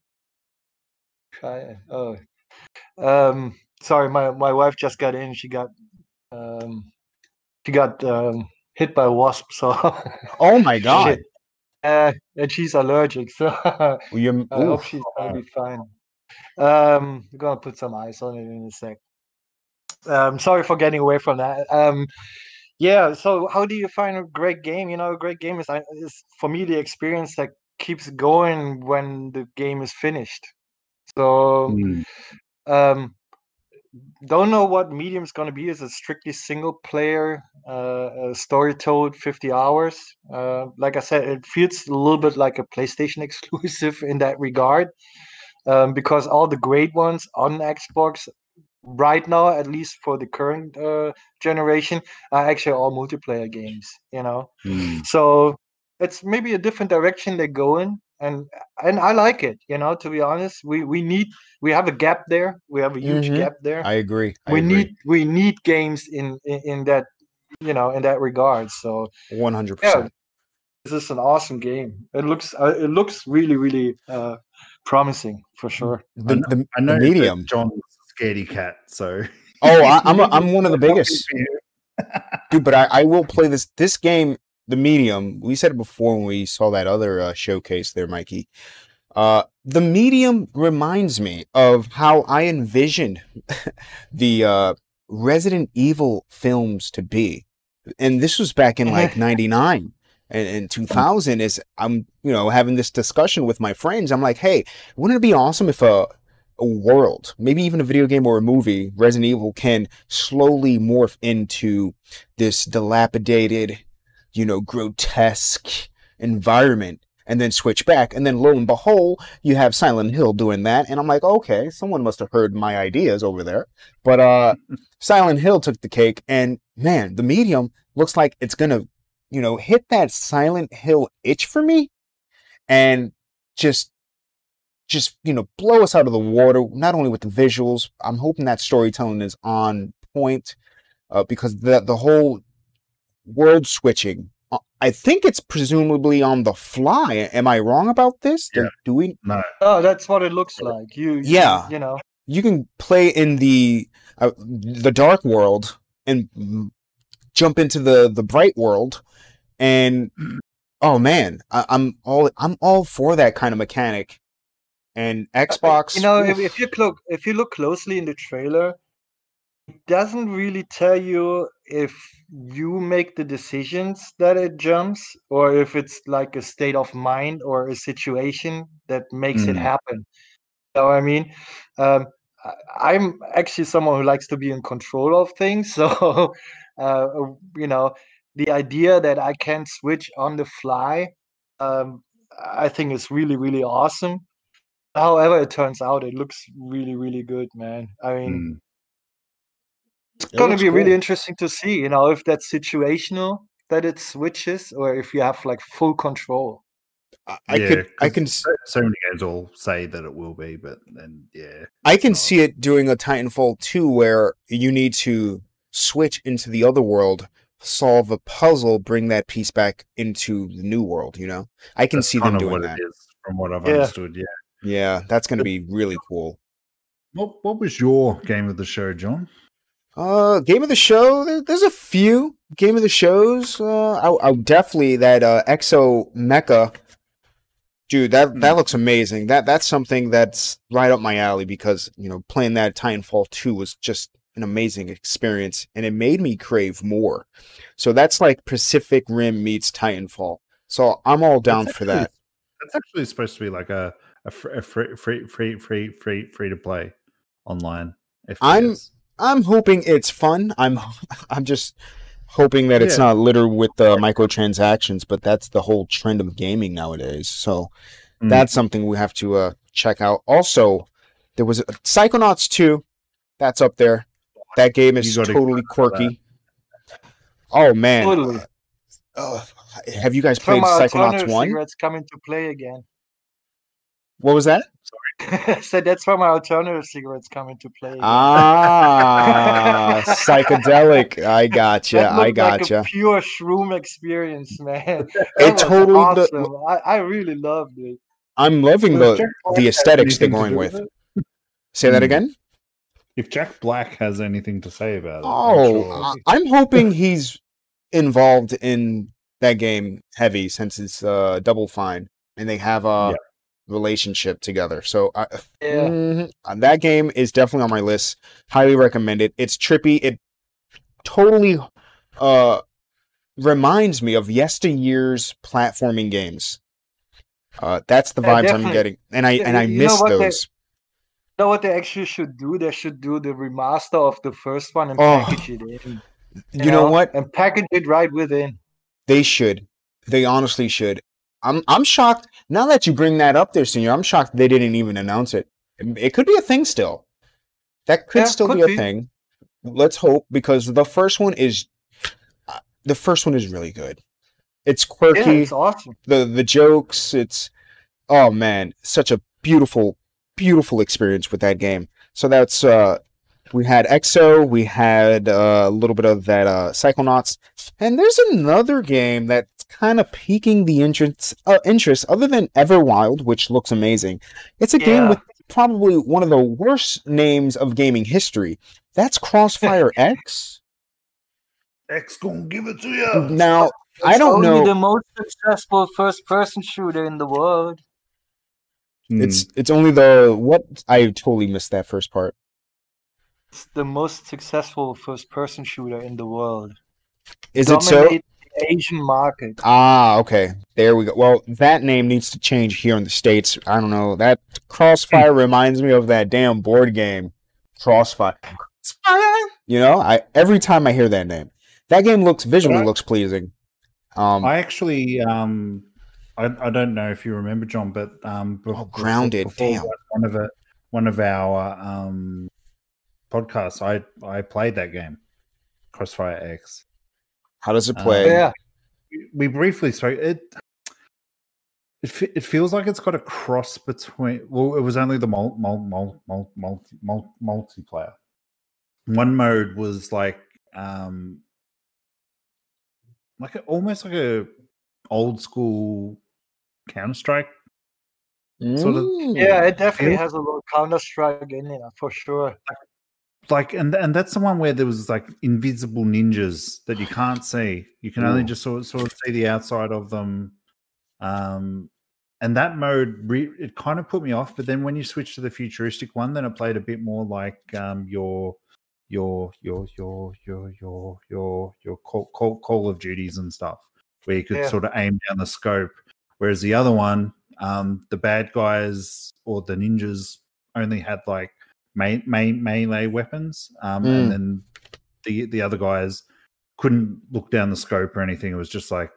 try. it. Oh, um, sorry, my my wife just got in. She got um, she got um, hit by a wasp. So oh my god. Uh, and she's allergic. So I hope she's gonna be fine. Um, we're gonna put some ice on it in a sec. Um, sorry for getting away from that. Um, yeah. So how do you find a great game? You know, a great game is, is for me the experience that keeps going when the game is finished. So Mm. um, don't know what medium is going to be. Is it strictly single player, uh, uh, story told, fifty hours? Uh, like I said, it feels a little bit like a PlayStation exclusive in that regard, um, because all the great ones on Xbox right now, at least for the current uh, generation, are actually all multiplayer games. You know, Mm. so it's maybe a different direction they go in and and i like it you know to be honest we we need we have a gap there we have a huge Mhm. gap there I agree. I we agree. need we need games in, in in that you know in that regard so 100%. this is an awesome game it looks uh, it looks really really uh promising for sure. The, the, I know the that medium. John's a scaredy cat, so. Oh, I, I'm, a, I'm one of the biggest. dude but I, I will play this this game the medium we said it before when we saw that other uh, showcase there mikey. Uh the medium reminds me of how i envisioned the uh resident evil films to be. And this was back in like 99 and, and 2000 is i'm you know having this discussion with my friends i'm like hey wouldn't it be awesome if a a world, maybe even a video game or a movie, Resident Evil can slowly morph into this dilapidated, you know, grotesque environment and then switch back. And then lo and behold, you have Silent Hill doing that. And I'm like, okay, someone must have heard my ideas over there. But uh Silent Hill took the cake and man, the medium looks like it's gonna, you know, hit that Silent Hill itch for me and just just you know blow us out of the water not only with the visuals i'm hoping that storytelling is on point uh, because the the whole world switching uh, i think it's presumably on the fly. Am i wrong about this? Yeah. do we no, oh that's what it looks like. You you- Yeah. you know. You can play in the uh, the dark world and jump into the the bright world, and oh man, I, I'm all I'm all for that kind of mechanic. And Xbox, You know, if, if you look if you look closely in the trailer, it doesn't really tell you if you make the decisions that it jumps or if it's like a state of mind or a situation that makes it Mm. happen. You know what I mean? Um, I'm actually someone who likes to be in control of things, so uh, you know, the idea that I can switch on the fly, um, I think is really really awesome. However, it turns out it looks really really good, man. I mean, Mm. it's It going to looks be really interesting to see, you know, if that's situational that it switches or if you have like full control. I, I Yeah, could I 'cause can s- so- so many games all say that it will be, but then yeah, I can not. see it doing a Titanfall 2 where you need to switch into the other world, solve a puzzle, bring that piece back into the new world, you know? I can That's see them doing what that. it is from what I've Yeah. understood. Yeah. Yeah, that's going to be really cool. What What was your game of the show, John? Uh, game of the show. There, there's a few game of the shows. Uh, I, I definitely that uh, Exomecha, dude. That that Mm. looks amazing. That that's something that's right up my alley because you know playing that Titanfall two was just an amazing experience, and it made me crave more. So that's like Pacific Rim meets Titanfall. So I'm all down That's for actually- that. That's actually supposed to be like a a, fr- a free free free free free free to play online. I'm- FPS. I'm hoping it's fun. I'm I'm just hoping that it's Yeah. not littered with uh, microtransactions, but that's the whole trend of gaming nowadays. So Mm. that's something we have to uh, check out. Also, there was a, Psychonauts 2. That's up there. That game is totally get for that. quirky. Oh man. Totally. Uh, have you guys From played our Psychonauts 1? cigarettes coming to play again. What was that? Sorry. so that's where my alternative cigarettes come into play. Ah, psychedelic. I gotcha. That I looked like gotcha. a pure shroom experience, man. It That was totally do- awesome. I, I really loved it. I'm loving the the aesthetics they're going with. it? Say that Hmm. again. If Jack Black has anything to say about it, I'm Oh, sure- I- I'm hoping he's involved in that game heavy since it's uh, Double Fine and they have a Yeah. relationship together. So I, Yeah. mhm, uh, that game is definitely on my list. Highly recommend it. It's trippy. It totally uh, reminds me of yesteryear's platforming games. Uh, that's the vibes I'm getting, and I and I you know miss they- those. You know what they actually should do? They should do the remaster of the first one and Oh, package it in. You know what? And package it right within. They should. They honestly should. I'm I'm shocked now that you bring that up there, Senior. I'm shocked they didn't even announce it. It could be a thing still. That could Yeah, still could be a thing. Let's hope because the first one is uh, the first one is really good. It's Yeah, quirky. it's awesome. the the jokes. It's oh man, such a beautiful beautiful experience with that game. So that's uh we had EXO, we had uh, a little bit of that uh, Psychonauts, and there's another game that's kind of piquing the interest, uh, interest other than Everwild, which looks amazing. It's a game with probably one of the worst names of gaming history. That's Crossfire X. X gonna give it to you. Now, I don't only know. the most successful first-person shooter in the world. It's it's only the what I totally missed that first part. It's the most successful first-person shooter in the world. Is it so? Asian market. Ah, okay. There we go. Well, that name needs to change here in the States. I don't know. That Crossfire reminds me of that damn board game. Crossfire. Crossfire. You know, I every time I hear that name. That game looks visually Right. looks pleasing. Um I actually, um, I, I don't know if you remember, John, but um, bef- Oh, Grounded, before damn. one of the, one of our um podcasts, I I played that game, Crossfire X. how does it Uh, play? Yeah, We- We briefly spoke. It it it feels like it's got a cross between. Well, it was only the mul, mul, mul, mul, multi, mul, multiplayer. One mode was like um like a, almost like a old school Counter Strike. sort of- Mm. yeah, it definitely Feel- has a little Counter Strike in it for sure. like and and that's the one where there was like invisible ninjas that you can't see. You can only Ooh. just sort of, sort of see the outside of them. Um, and that mode re- it kind of put me off. But then when you switch to the futuristic one, then it played a bit more like um, your your your your your your your your call, call, call of duties and stuff, where you could Yeah. sort of aim down the scope. Whereas the other one, um, the bad guys or the ninjas only had like me- me- melee weapons, um, Mm. and then the the other guys couldn't look down the scope or anything. It was just like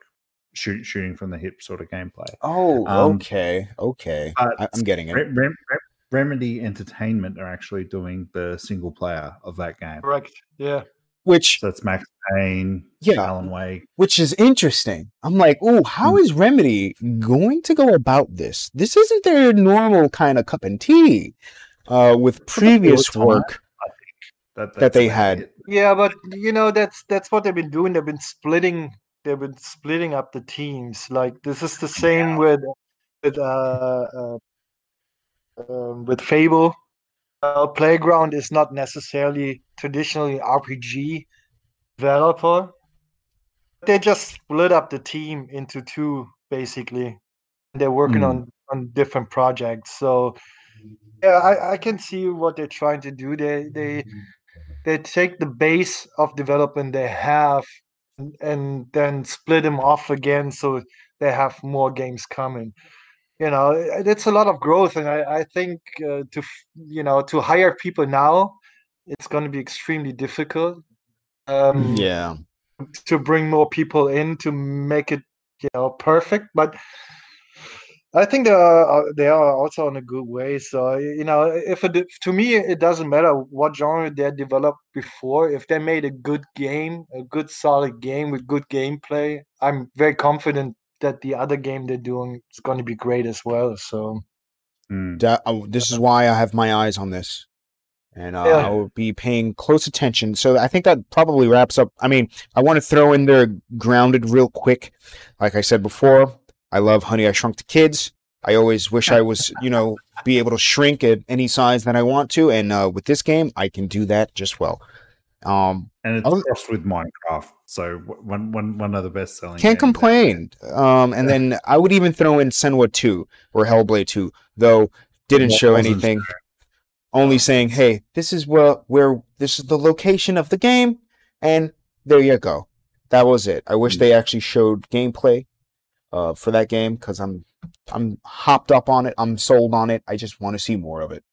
shoot, shooting from the hip sort of gameplay. Oh, Um, okay, okay. I, I'm getting it. Re- Rem- Rem- Remedy Entertainment are actually doing the single player of that game. Correct. Yeah. Which, So it's Max Payne, yeah, Alan Wake. which is interesting. I'm like, oh, how Mm. is Remedy going to go about this? This isn't their normal kind of cup and tea. Uh, with previous time. work, That, That they had. it. Yeah, but you know that's that's what they've been doing. They've been splitting. They've been splitting up the teams. Like this is the same with with uh, uh um, with Fable. Uh, Playground is not necessarily traditionally RPG developer. They just split up the team into two basically. They're working Hmm. on on different projects. So yeah, I, I can see what they're trying to do. They they they take the base of development they have and, and then split them off again so they have more games coming you know it's a lot of growth and i, I think uh, to you know to hire people now it's going to be extremely difficult um, yeah, to bring more people in to make it you know perfect but I think they are uh, they are also on a good way. So you know, if it to me it doesn't matter what genre they developed before. If they made a good game, a good solid game with good gameplay, I'm very confident that the other game they're doing is going to be great as well. So Mm. that, oh, this is why I have my eyes on this, and uh, Yeah. I will be paying close attention. So I think that probably wraps up. I mean, I want to throw in there grounded real quick. Like I said before, I love Honey I Shrunk the Kids. I always wish I was, you know, be able to shrink at any size that I want to, and uh, with this game, I can do that just well. Um, And it's Other- crossed with Minecraft. So w- one, one, one of the best selling. Can't complain. Um, and then I would even throw in Senua 2 or Hellblade 2, though didn't show wasn't anything. Only saying, hey, this is where, where this is the location of the game, and there you go. That was it. I wish they actually showed gameplay uh, for that game because I'm I'm hopped up on it. I'm sold on it. I just want to see more of it.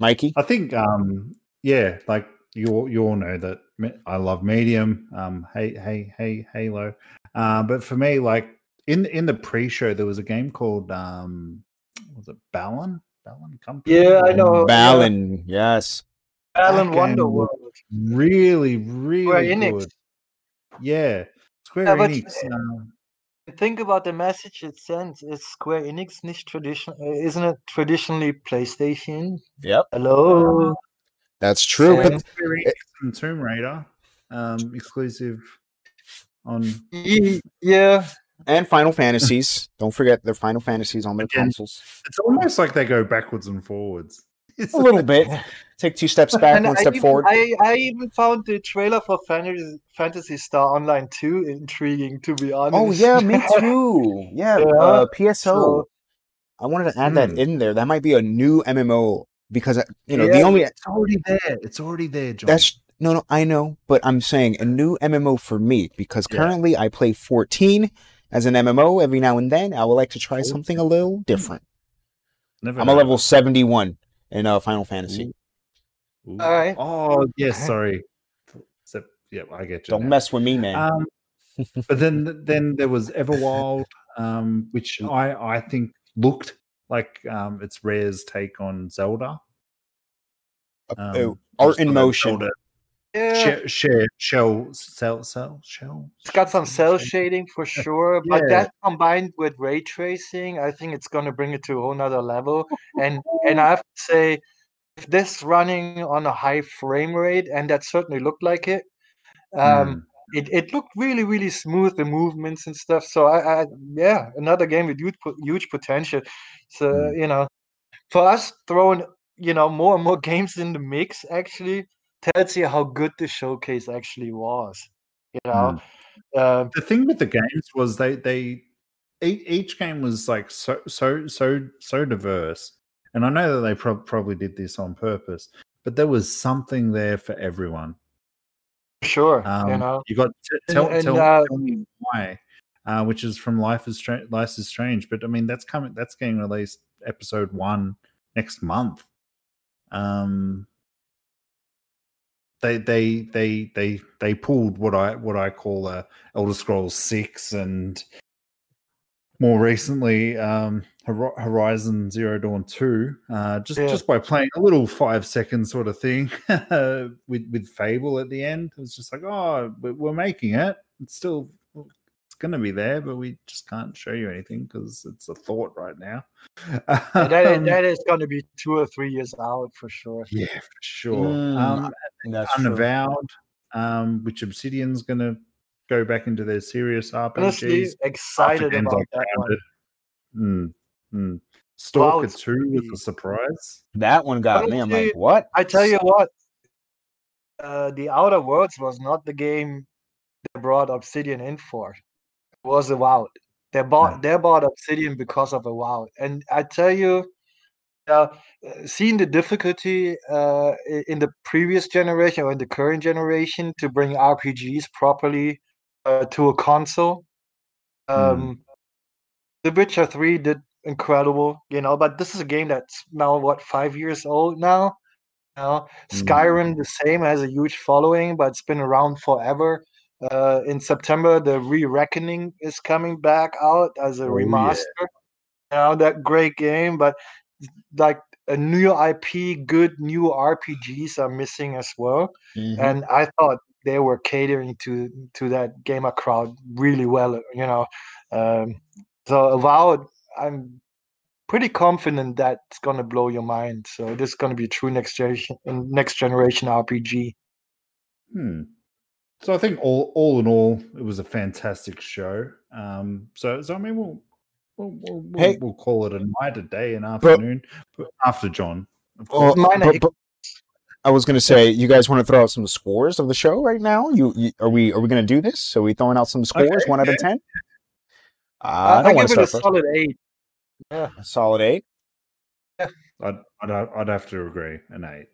Mikey? I think, um, yeah, like you, all- you all know that I love Medium. Um, hey, hey, hey, Halo. Uh, but for me, like in in the pre-show, there was a game called um, was it Balan? Balan Company. Yeah, I know. yeah. Balan, yes. Alan That Wonderworld, Really, really Square Enix. good. Yeah, Square Yeah, Enix. um, Think about the message it sends. Is Square Enix nicht tradition? uh, Isn't it traditionally PlayStation? Yep. Hello. That's true. But Enix Tomb Raider, um, exclusive on Yeah, and Final Fantasies. Don't forget their Final Fantasies on their Again. consoles. It's almost like they go backwards and forwards. It's A little bit. Take two steps back, And one I step even, forward. I, I even found the trailer for Fantasy, Phantasy Star Online 2 intriguing, to be honest. Oh yeah, me too. Yeah, Yeah, uh, PSO. so- I wanted to add that Hmm. in there. That might be a new MMO because uh, you know the only It's already there. It's already there, John. that's no no I know, but I'm saying a new MMO for me because Yeah. currently I play 14 as an MMO every now and then. I would like to try 14. something a little different. Never I'm a level of 71 in uh, Final Fantasy. it. Ooh. Alright. Oh yes, sorry. Except, yeah, I get you. Don't now. mess with me, man. Um, but then then there was Everwild, um, which I I think looked like um, it's Rare's take on Zelda. Uh, Um, oh, art in sort motion. Zelda yeah, share, shell, cell, cell, shell. it's got some cell shading for sure, but Yeah. that combined with ray tracing, I think it's going to bring it to a whole nother level. And and I have to say, if this running on a high frame rate, and that certainly looked like it, um, Hmm. it, it looked really really smooth the movements and stuff so i, I yeah another game with huge, huge potential so Mm. you know for us throwing you know more and more games in the mix actually tells you how good the showcase actually was. You know, uh, the thing with the games was they they each, game was like so so so so diverse, and I know that they pro- probably did this on purpose, but there was something there for everyone. sure, Um, you know. you got t- And- tell, and, tell, uh, tell me why, uh, which is from Life is Strange. Life is Strange, but I mean that's coming. That's getting released episode one next month. Um, they they they they they pulled what I what I call a Elder Scrolls six and more recently um Horizon Zero Dawn two uh just Yeah. just by playing a little five second sort of thing with with Fable at the end it was just like oh we're making it it's still it's gonna be there but we just can't show you anything because it's a thought right now And that, Um, that is going to be two or three years out for sure. yeah for sure Mm, um That's true. unavowed, um, which Obsidian's going to go back into their serious RPGs. Honestly, excited about that one. Mm, mm. Stalker it's 2 was a surprise. That one got me. I'm like, what? I tell you what, uh, the Outer Worlds was not the game they brought Obsidian in for. Was Avowed. They bought they bought Obsidian because of Avowed, and I tell you, uh, seeing the difficulty uh, in the previous generation or in the current generation to bring RPGs properly uh, to a console, um, The Witcher Three did incredible, you know. But this is a game that's now what five years old now. You know, Mm. Skyrim the same has a huge following, but it's been around forever. Uh, in September, the Re Reckoning is coming back out as a Oh, yeah. remaster. You know that great game, but like a new IP, good new RPGs are missing as well. Mhm. And I thought they were catering to to that gamer crowd really well. You know, um, so Avowed, I'm pretty confident that it's gonna blow your mind. So this is gonna be a true next generation next generation RPG. Hmm. So I think all all in all, it was a fantastic show. Um, so so I mean, we'll we'll we'll, we'll, Hey. we'll call it a night, a day, an afternoon, but after John. Of course. Minor but- but- I was gonna say, you guys want to throw out some scores of the show right now? You, you are we are we gonna do this? Are we throwing out some scores, Okay, one out of ten? Uh, I, I I don't want give to it start a first. solid eight. Yeah, A solid eight. I'd, I'd I'd have to agree, an eight.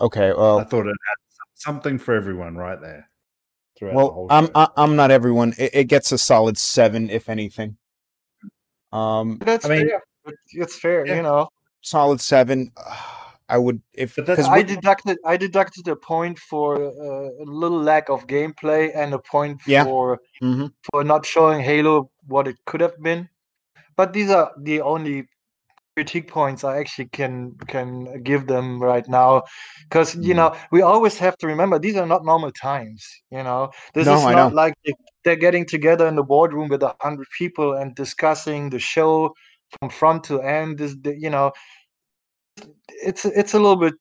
Okay. Well, I thought it had something for everyone right there. throughout the well, whole I'm show. I, I'm not everyone. It, it gets a solid seven, if anything. Um, That's I mean- fair. It's, it's fair, Yeah. you know. solid seven. I would if But that's- because I deducted I deducted a point for uh, a little lack of gameplay and a point Yeah. for Mhm. for not showing Halo what it could have been. But these are the only critique points I actually can can give them right now, because you Mhm. know we always have to remember these are not normal times. You know, this No, is not like they- they're getting together in the boardroom with a hundred people and discussing the show from front to end. This, the- you know, it's it's a little bit.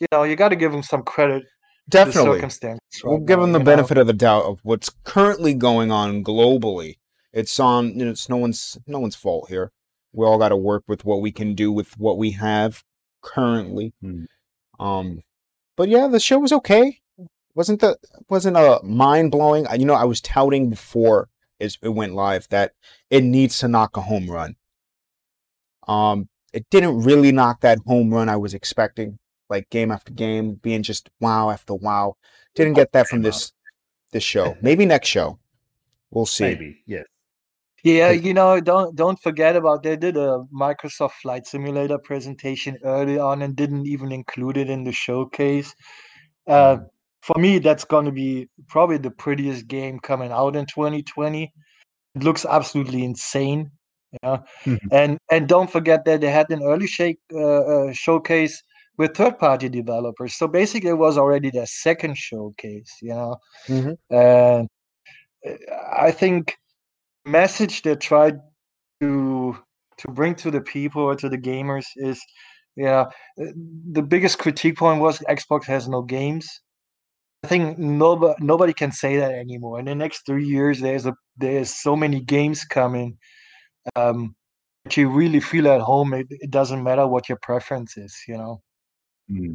You know, you got to give them some credit. definitely circumstances. we'll right give them the you know. benefit of the doubt of what's currently going on globally. It's on. You know, it's no one's no one's fault here. We all got to work with what we can do with what we have currently. Hmm. Um, but yeah, the show was okay. wasn't the wasn't a mind blowing. You know, I was touting before it went live that it needs to knock a home run. Um, it didn't really knock that home run I was expecting, like game after game, being just wow after wow. Didn't get that from this this show. Maybe next show, we'll see. Maybe, yes. Yeah, you know, don't don't forget about they did a Microsoft Flight Simulator presentation early on and didn't even include it in the showcase. Uh, Mm. for me, that's going to be probably the prettiest game coming out in 2020. It looks absolutely insane. Yeah, Mhm. and and don't forget that they had an early shake uh, uh, showcase with third-party developers. So basically, it was already their second showcase. You know, Mhm. and uh, I think message they tried to to bring to the people or to the gamers is yeah uh, the biggest critique point was xbox has no games i think nobody nobody can say that anymore in the next three years there's a there's so many games coming um you really feel at home. It, it doesn't matter what your preference is, you know. Mm.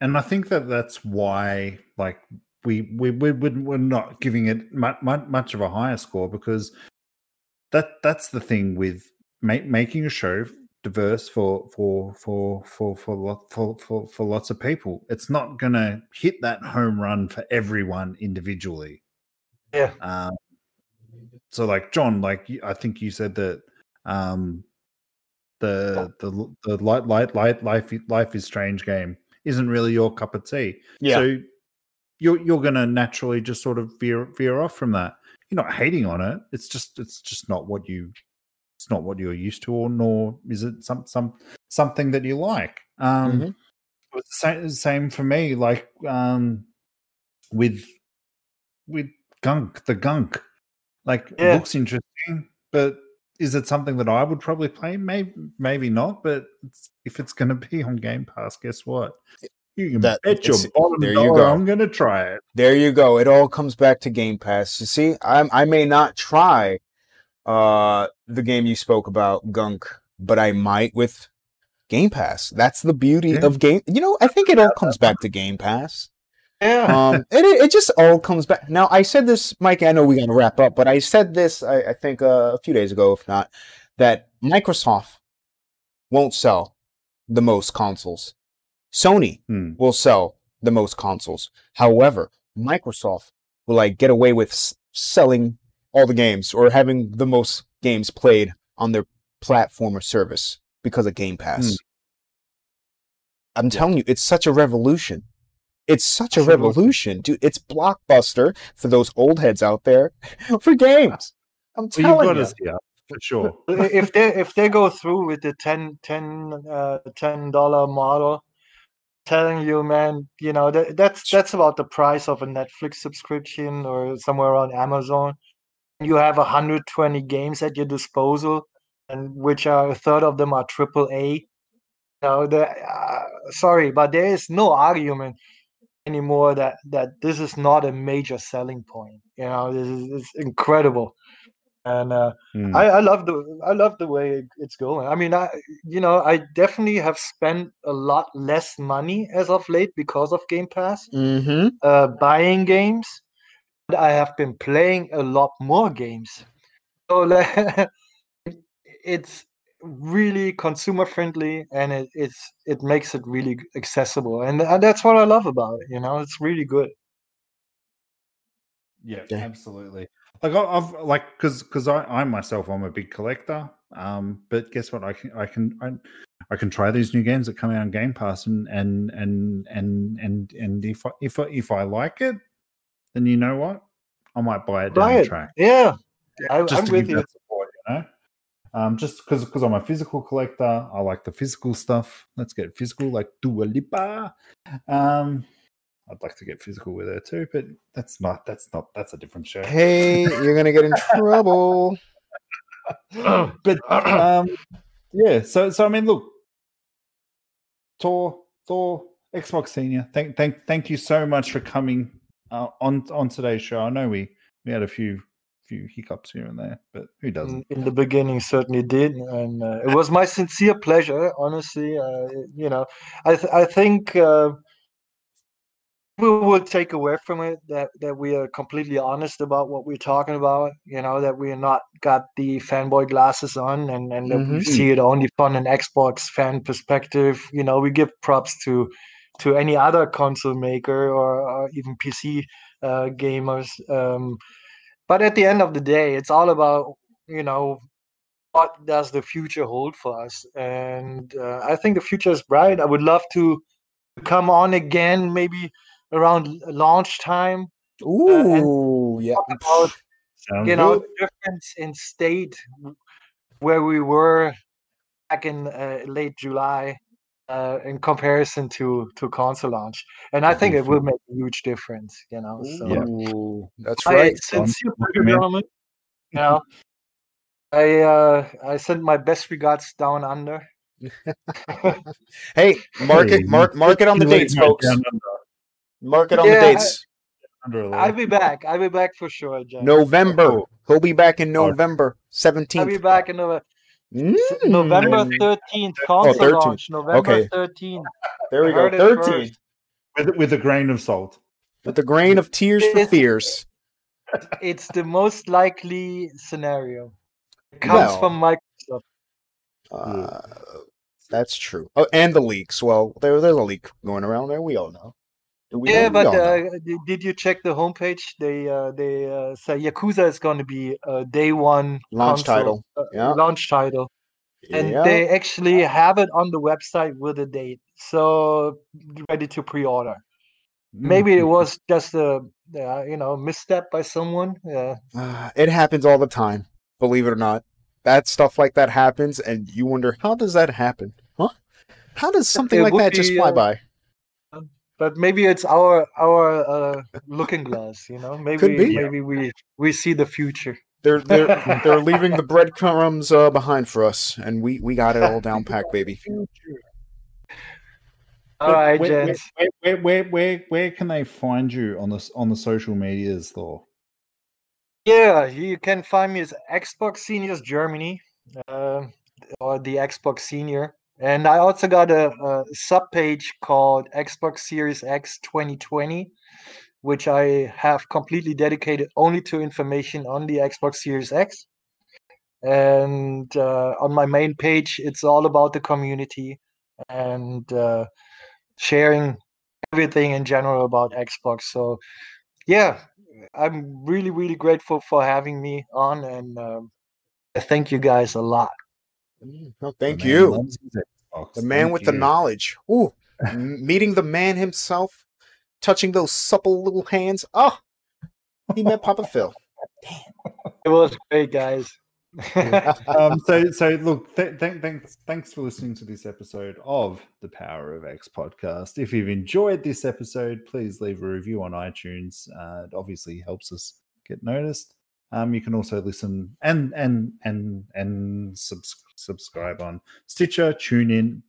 And I think that that's why, like, we we we we're not giving it much, much of a higher score because that that's the thing with ma- making a show diverse for for for for for for for, for lots of people. It's not going to hit that home run for everyone individually. Yeah. Um, so, like John, like I think you said that um, the the the light light light life life is strange game isn't really your cup of tea. Yeah. So you're you're going to naturally just sort of veer veer off from that. You're not hating on it. It's just it's just not what you it's not what you're used to, or nor is it some some something that you like. Um, Mhm. It was the same, same for me. Like um, with with gunk, the gunk, like it Yeah. looks interesting, but is it something that I would probably play? Maybe, maybe not. But it's, if it's going to be on Game Pass, guess what? You can That- bet your bottom there you dollar go. I'm going to try it. There you go. It all comes back to Game Pass. You see, I I may not try uh the game you spoke about, Gunk, but I might with Game Pass. That's the beauty Yeah. of game. You know, I think it all comes back to Game Pass. Yeah. Um, it it just all comes back. Now, I said this, Mike. I know we got to wrap up, but I said this, I, I think, uh, a few days ago, if not, that Microsoft won't sell the most consoles. Sony Hmm. will sell the most consoles. However, Microsoft will like get away with s- selling all the games or having the most games played on their platform or service because of Game Pass. Hmm. I'm telling you, it's such a revolution. It's such a revolution, dude. It's blockbuster for those old heads out there for games. I'm telling got you. us for sure. if they if they go through with the 10 10 uh, ten dollar model telling you man you know that, that's that's about the price of a netflix subscription or somewhere on amazon. You have 120 games at your disposal and which are a third of them are triple a. Know the uh, sorry but there is no argument anymore that that this is not a major selling point. You know this is it's incredible and uh Hmm. I, I love the I love the way it's going. I mean, I you know I definitely have spent a lot less money as of late because of Game Pass, Mm-hmm. uh, buying games. But I have been playing a lot more games, so like, it's really consumer friendly and it, it's it makes it really accessible, and, and that's what I love about it. You know, it's really good. Yeah, Yeah. absolutely. Like I've like because because I, I myself I'm a big collector. Um, but guess what? I can I can I, I can try these new games that come out on Game Pass and and and and and and if I, if I, if I like it, then you know what? I might buy it down the track. Yeah, I, to with you. support, you know. Um, just because because I'm a physical collector, I like the physical stuff. Let's get physical, like Dua Lipa. Um, I'd like to get physical with her too, but that's not that's not that's a different show. Hey, you're gonna get in trouble. but um, yeah. So so I mean, look, Thor, Thor, Xbox Senior. Thank thank thank you so much for coming uh, on on today's show. I know we we had a few few hiccups here and there, but who doesn't? in, in the beginning certainly did and uh, it was my sincere pleasure honestly uh, you know i th- i think uh, we will take away from it that that we are completely honest about what we're talking about you know that we're not got the fanboy glasses on and and that we see it only from an xbox fan perspective. You know we give props to to any other console maker or, or even pc uh, gamers um, but at the end of the day it's all about you know what does the future hold for us? And uh, i think the future is bright. I would love to come on again maybe around launch time Ooh, yeah. about Sounds you know good. the difference in state where we were back in uh, late july uh, in comparison to to console launch and i think it will make a huge difference you know so Yeah. Ooh, that's I right. sincere pleasure, man. gentlemen. You know, I uh, I send my best regards down under. Hey, mark Hey, it, mark, mark it on the dates, it go folks. Down Mark it on the Yeah, I- dates. under. I'll be back. I'll be back for sure, Jen. November. He'll be back in November 17th. I'll be back in November. S- November Mm. 13th, console 13th. launch. November Okay. 13th. There we go. Heard it 13. first. with with a grain of salt. With the grain of tears for fears. It's the most likely scenario. It comes Well- from Microsoft. Uh, that's true. Oh, and the leaks. Well, there, there's a leak going around there. We all know. Yeah, but uh, did, you check the homepage? They uh, they uh, say Yakuza is going to be a day one Launch console, title. uh, Yeah. launch title, and Yeah. they actually have it on the website with a date, so ready to pre-order. Maybe it was just a uh, you know misstep by someone. Yeah, Uh, it happens all the time. Believe it or not, that stuff like that happens, and you wonder how does that happen? Huh? How does something it like that just fly uh, by? But maybe it's our our uh, looking glass. You know, maybe be. maybe we we see the future. They're they're they're leaving the breadcrumbs uh, behind for us, and we we got it all down packed, baby. All right, But right, where, gents. Where, where, where, where, where can they find you on the s- on the social medias, though? Yeah, you can find me as Xbox Seniors Germany, uh, or the Xbox Senior, and I also got a, a sub page called Xbox Series X 2020, which I have completely dedicated only to information on the Xbox Series X. And uh, on my main page, it's all about the community and uh, sharing everything in general about Xbox. So, yeah, I'm really, really grateful for having me on, and um, I thank you guys a lot. No, thank The man you, loves his Xbox. the man Thank with the knowledge. Ooh, meeting the man himself, touching those supple little hands. Oh, he met Papa Phil. It was great, guys. um, so so look th- th- thanks thanks for listening to this episode of the power of x podcast if you've enjoyed this episode please leave a review on itunes uh, it obviously helps us get noticed um, you can also listen and and and and subs- subscribe on stitcher tune in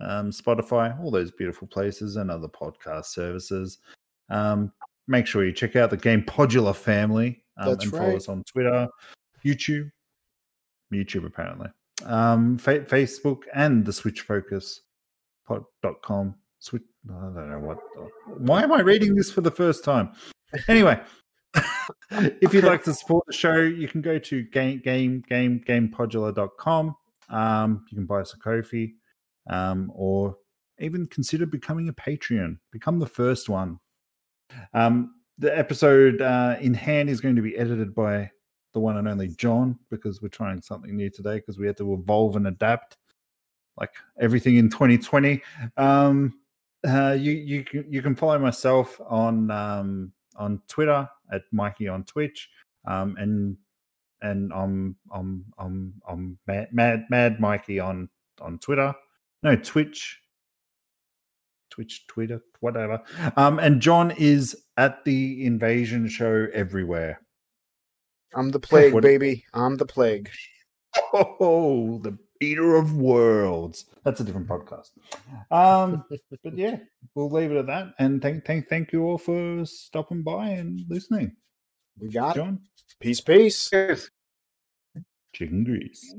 um, spotify all those beautiful places and other podcast services um, make sure you check out the game podular family um, and follow right. us on twitter youtube YouTube apparently. Um, fa- Facebook and the Switch Focus pod.com. Switch. I don't know what. Why am I reading this for the first time? Anyway, if you'd like to support the show, you can go to game game game gamepodular.com. Um, you can buy us a Ko-fi, um, or even consider becoming a Patreon. Become the first one. Um, the episode uh, in hand is going to be edited by the one and only John because we're trying something new today because we had to evolve and adapt like everything in 2020. Um, uh, you you can you can follow myself on um, on Twitter at Mikey on Twitch, um, and and I'm I'm I'm I'm mad mad, mad Mikey on on Twitter. No Twitch. Twitch, Twitter, whatever. Um, and John is at the Invasion Show everywhere. I'm the plague, What- baby. I'm the plague. Oh, the Eater of Worlds. That's a different podcast. Um, but yeah, we'll leave it at that. And thank thank thank you all for stopping by and listening. We got it. John, Peace, peace. Cheers. chicken grease.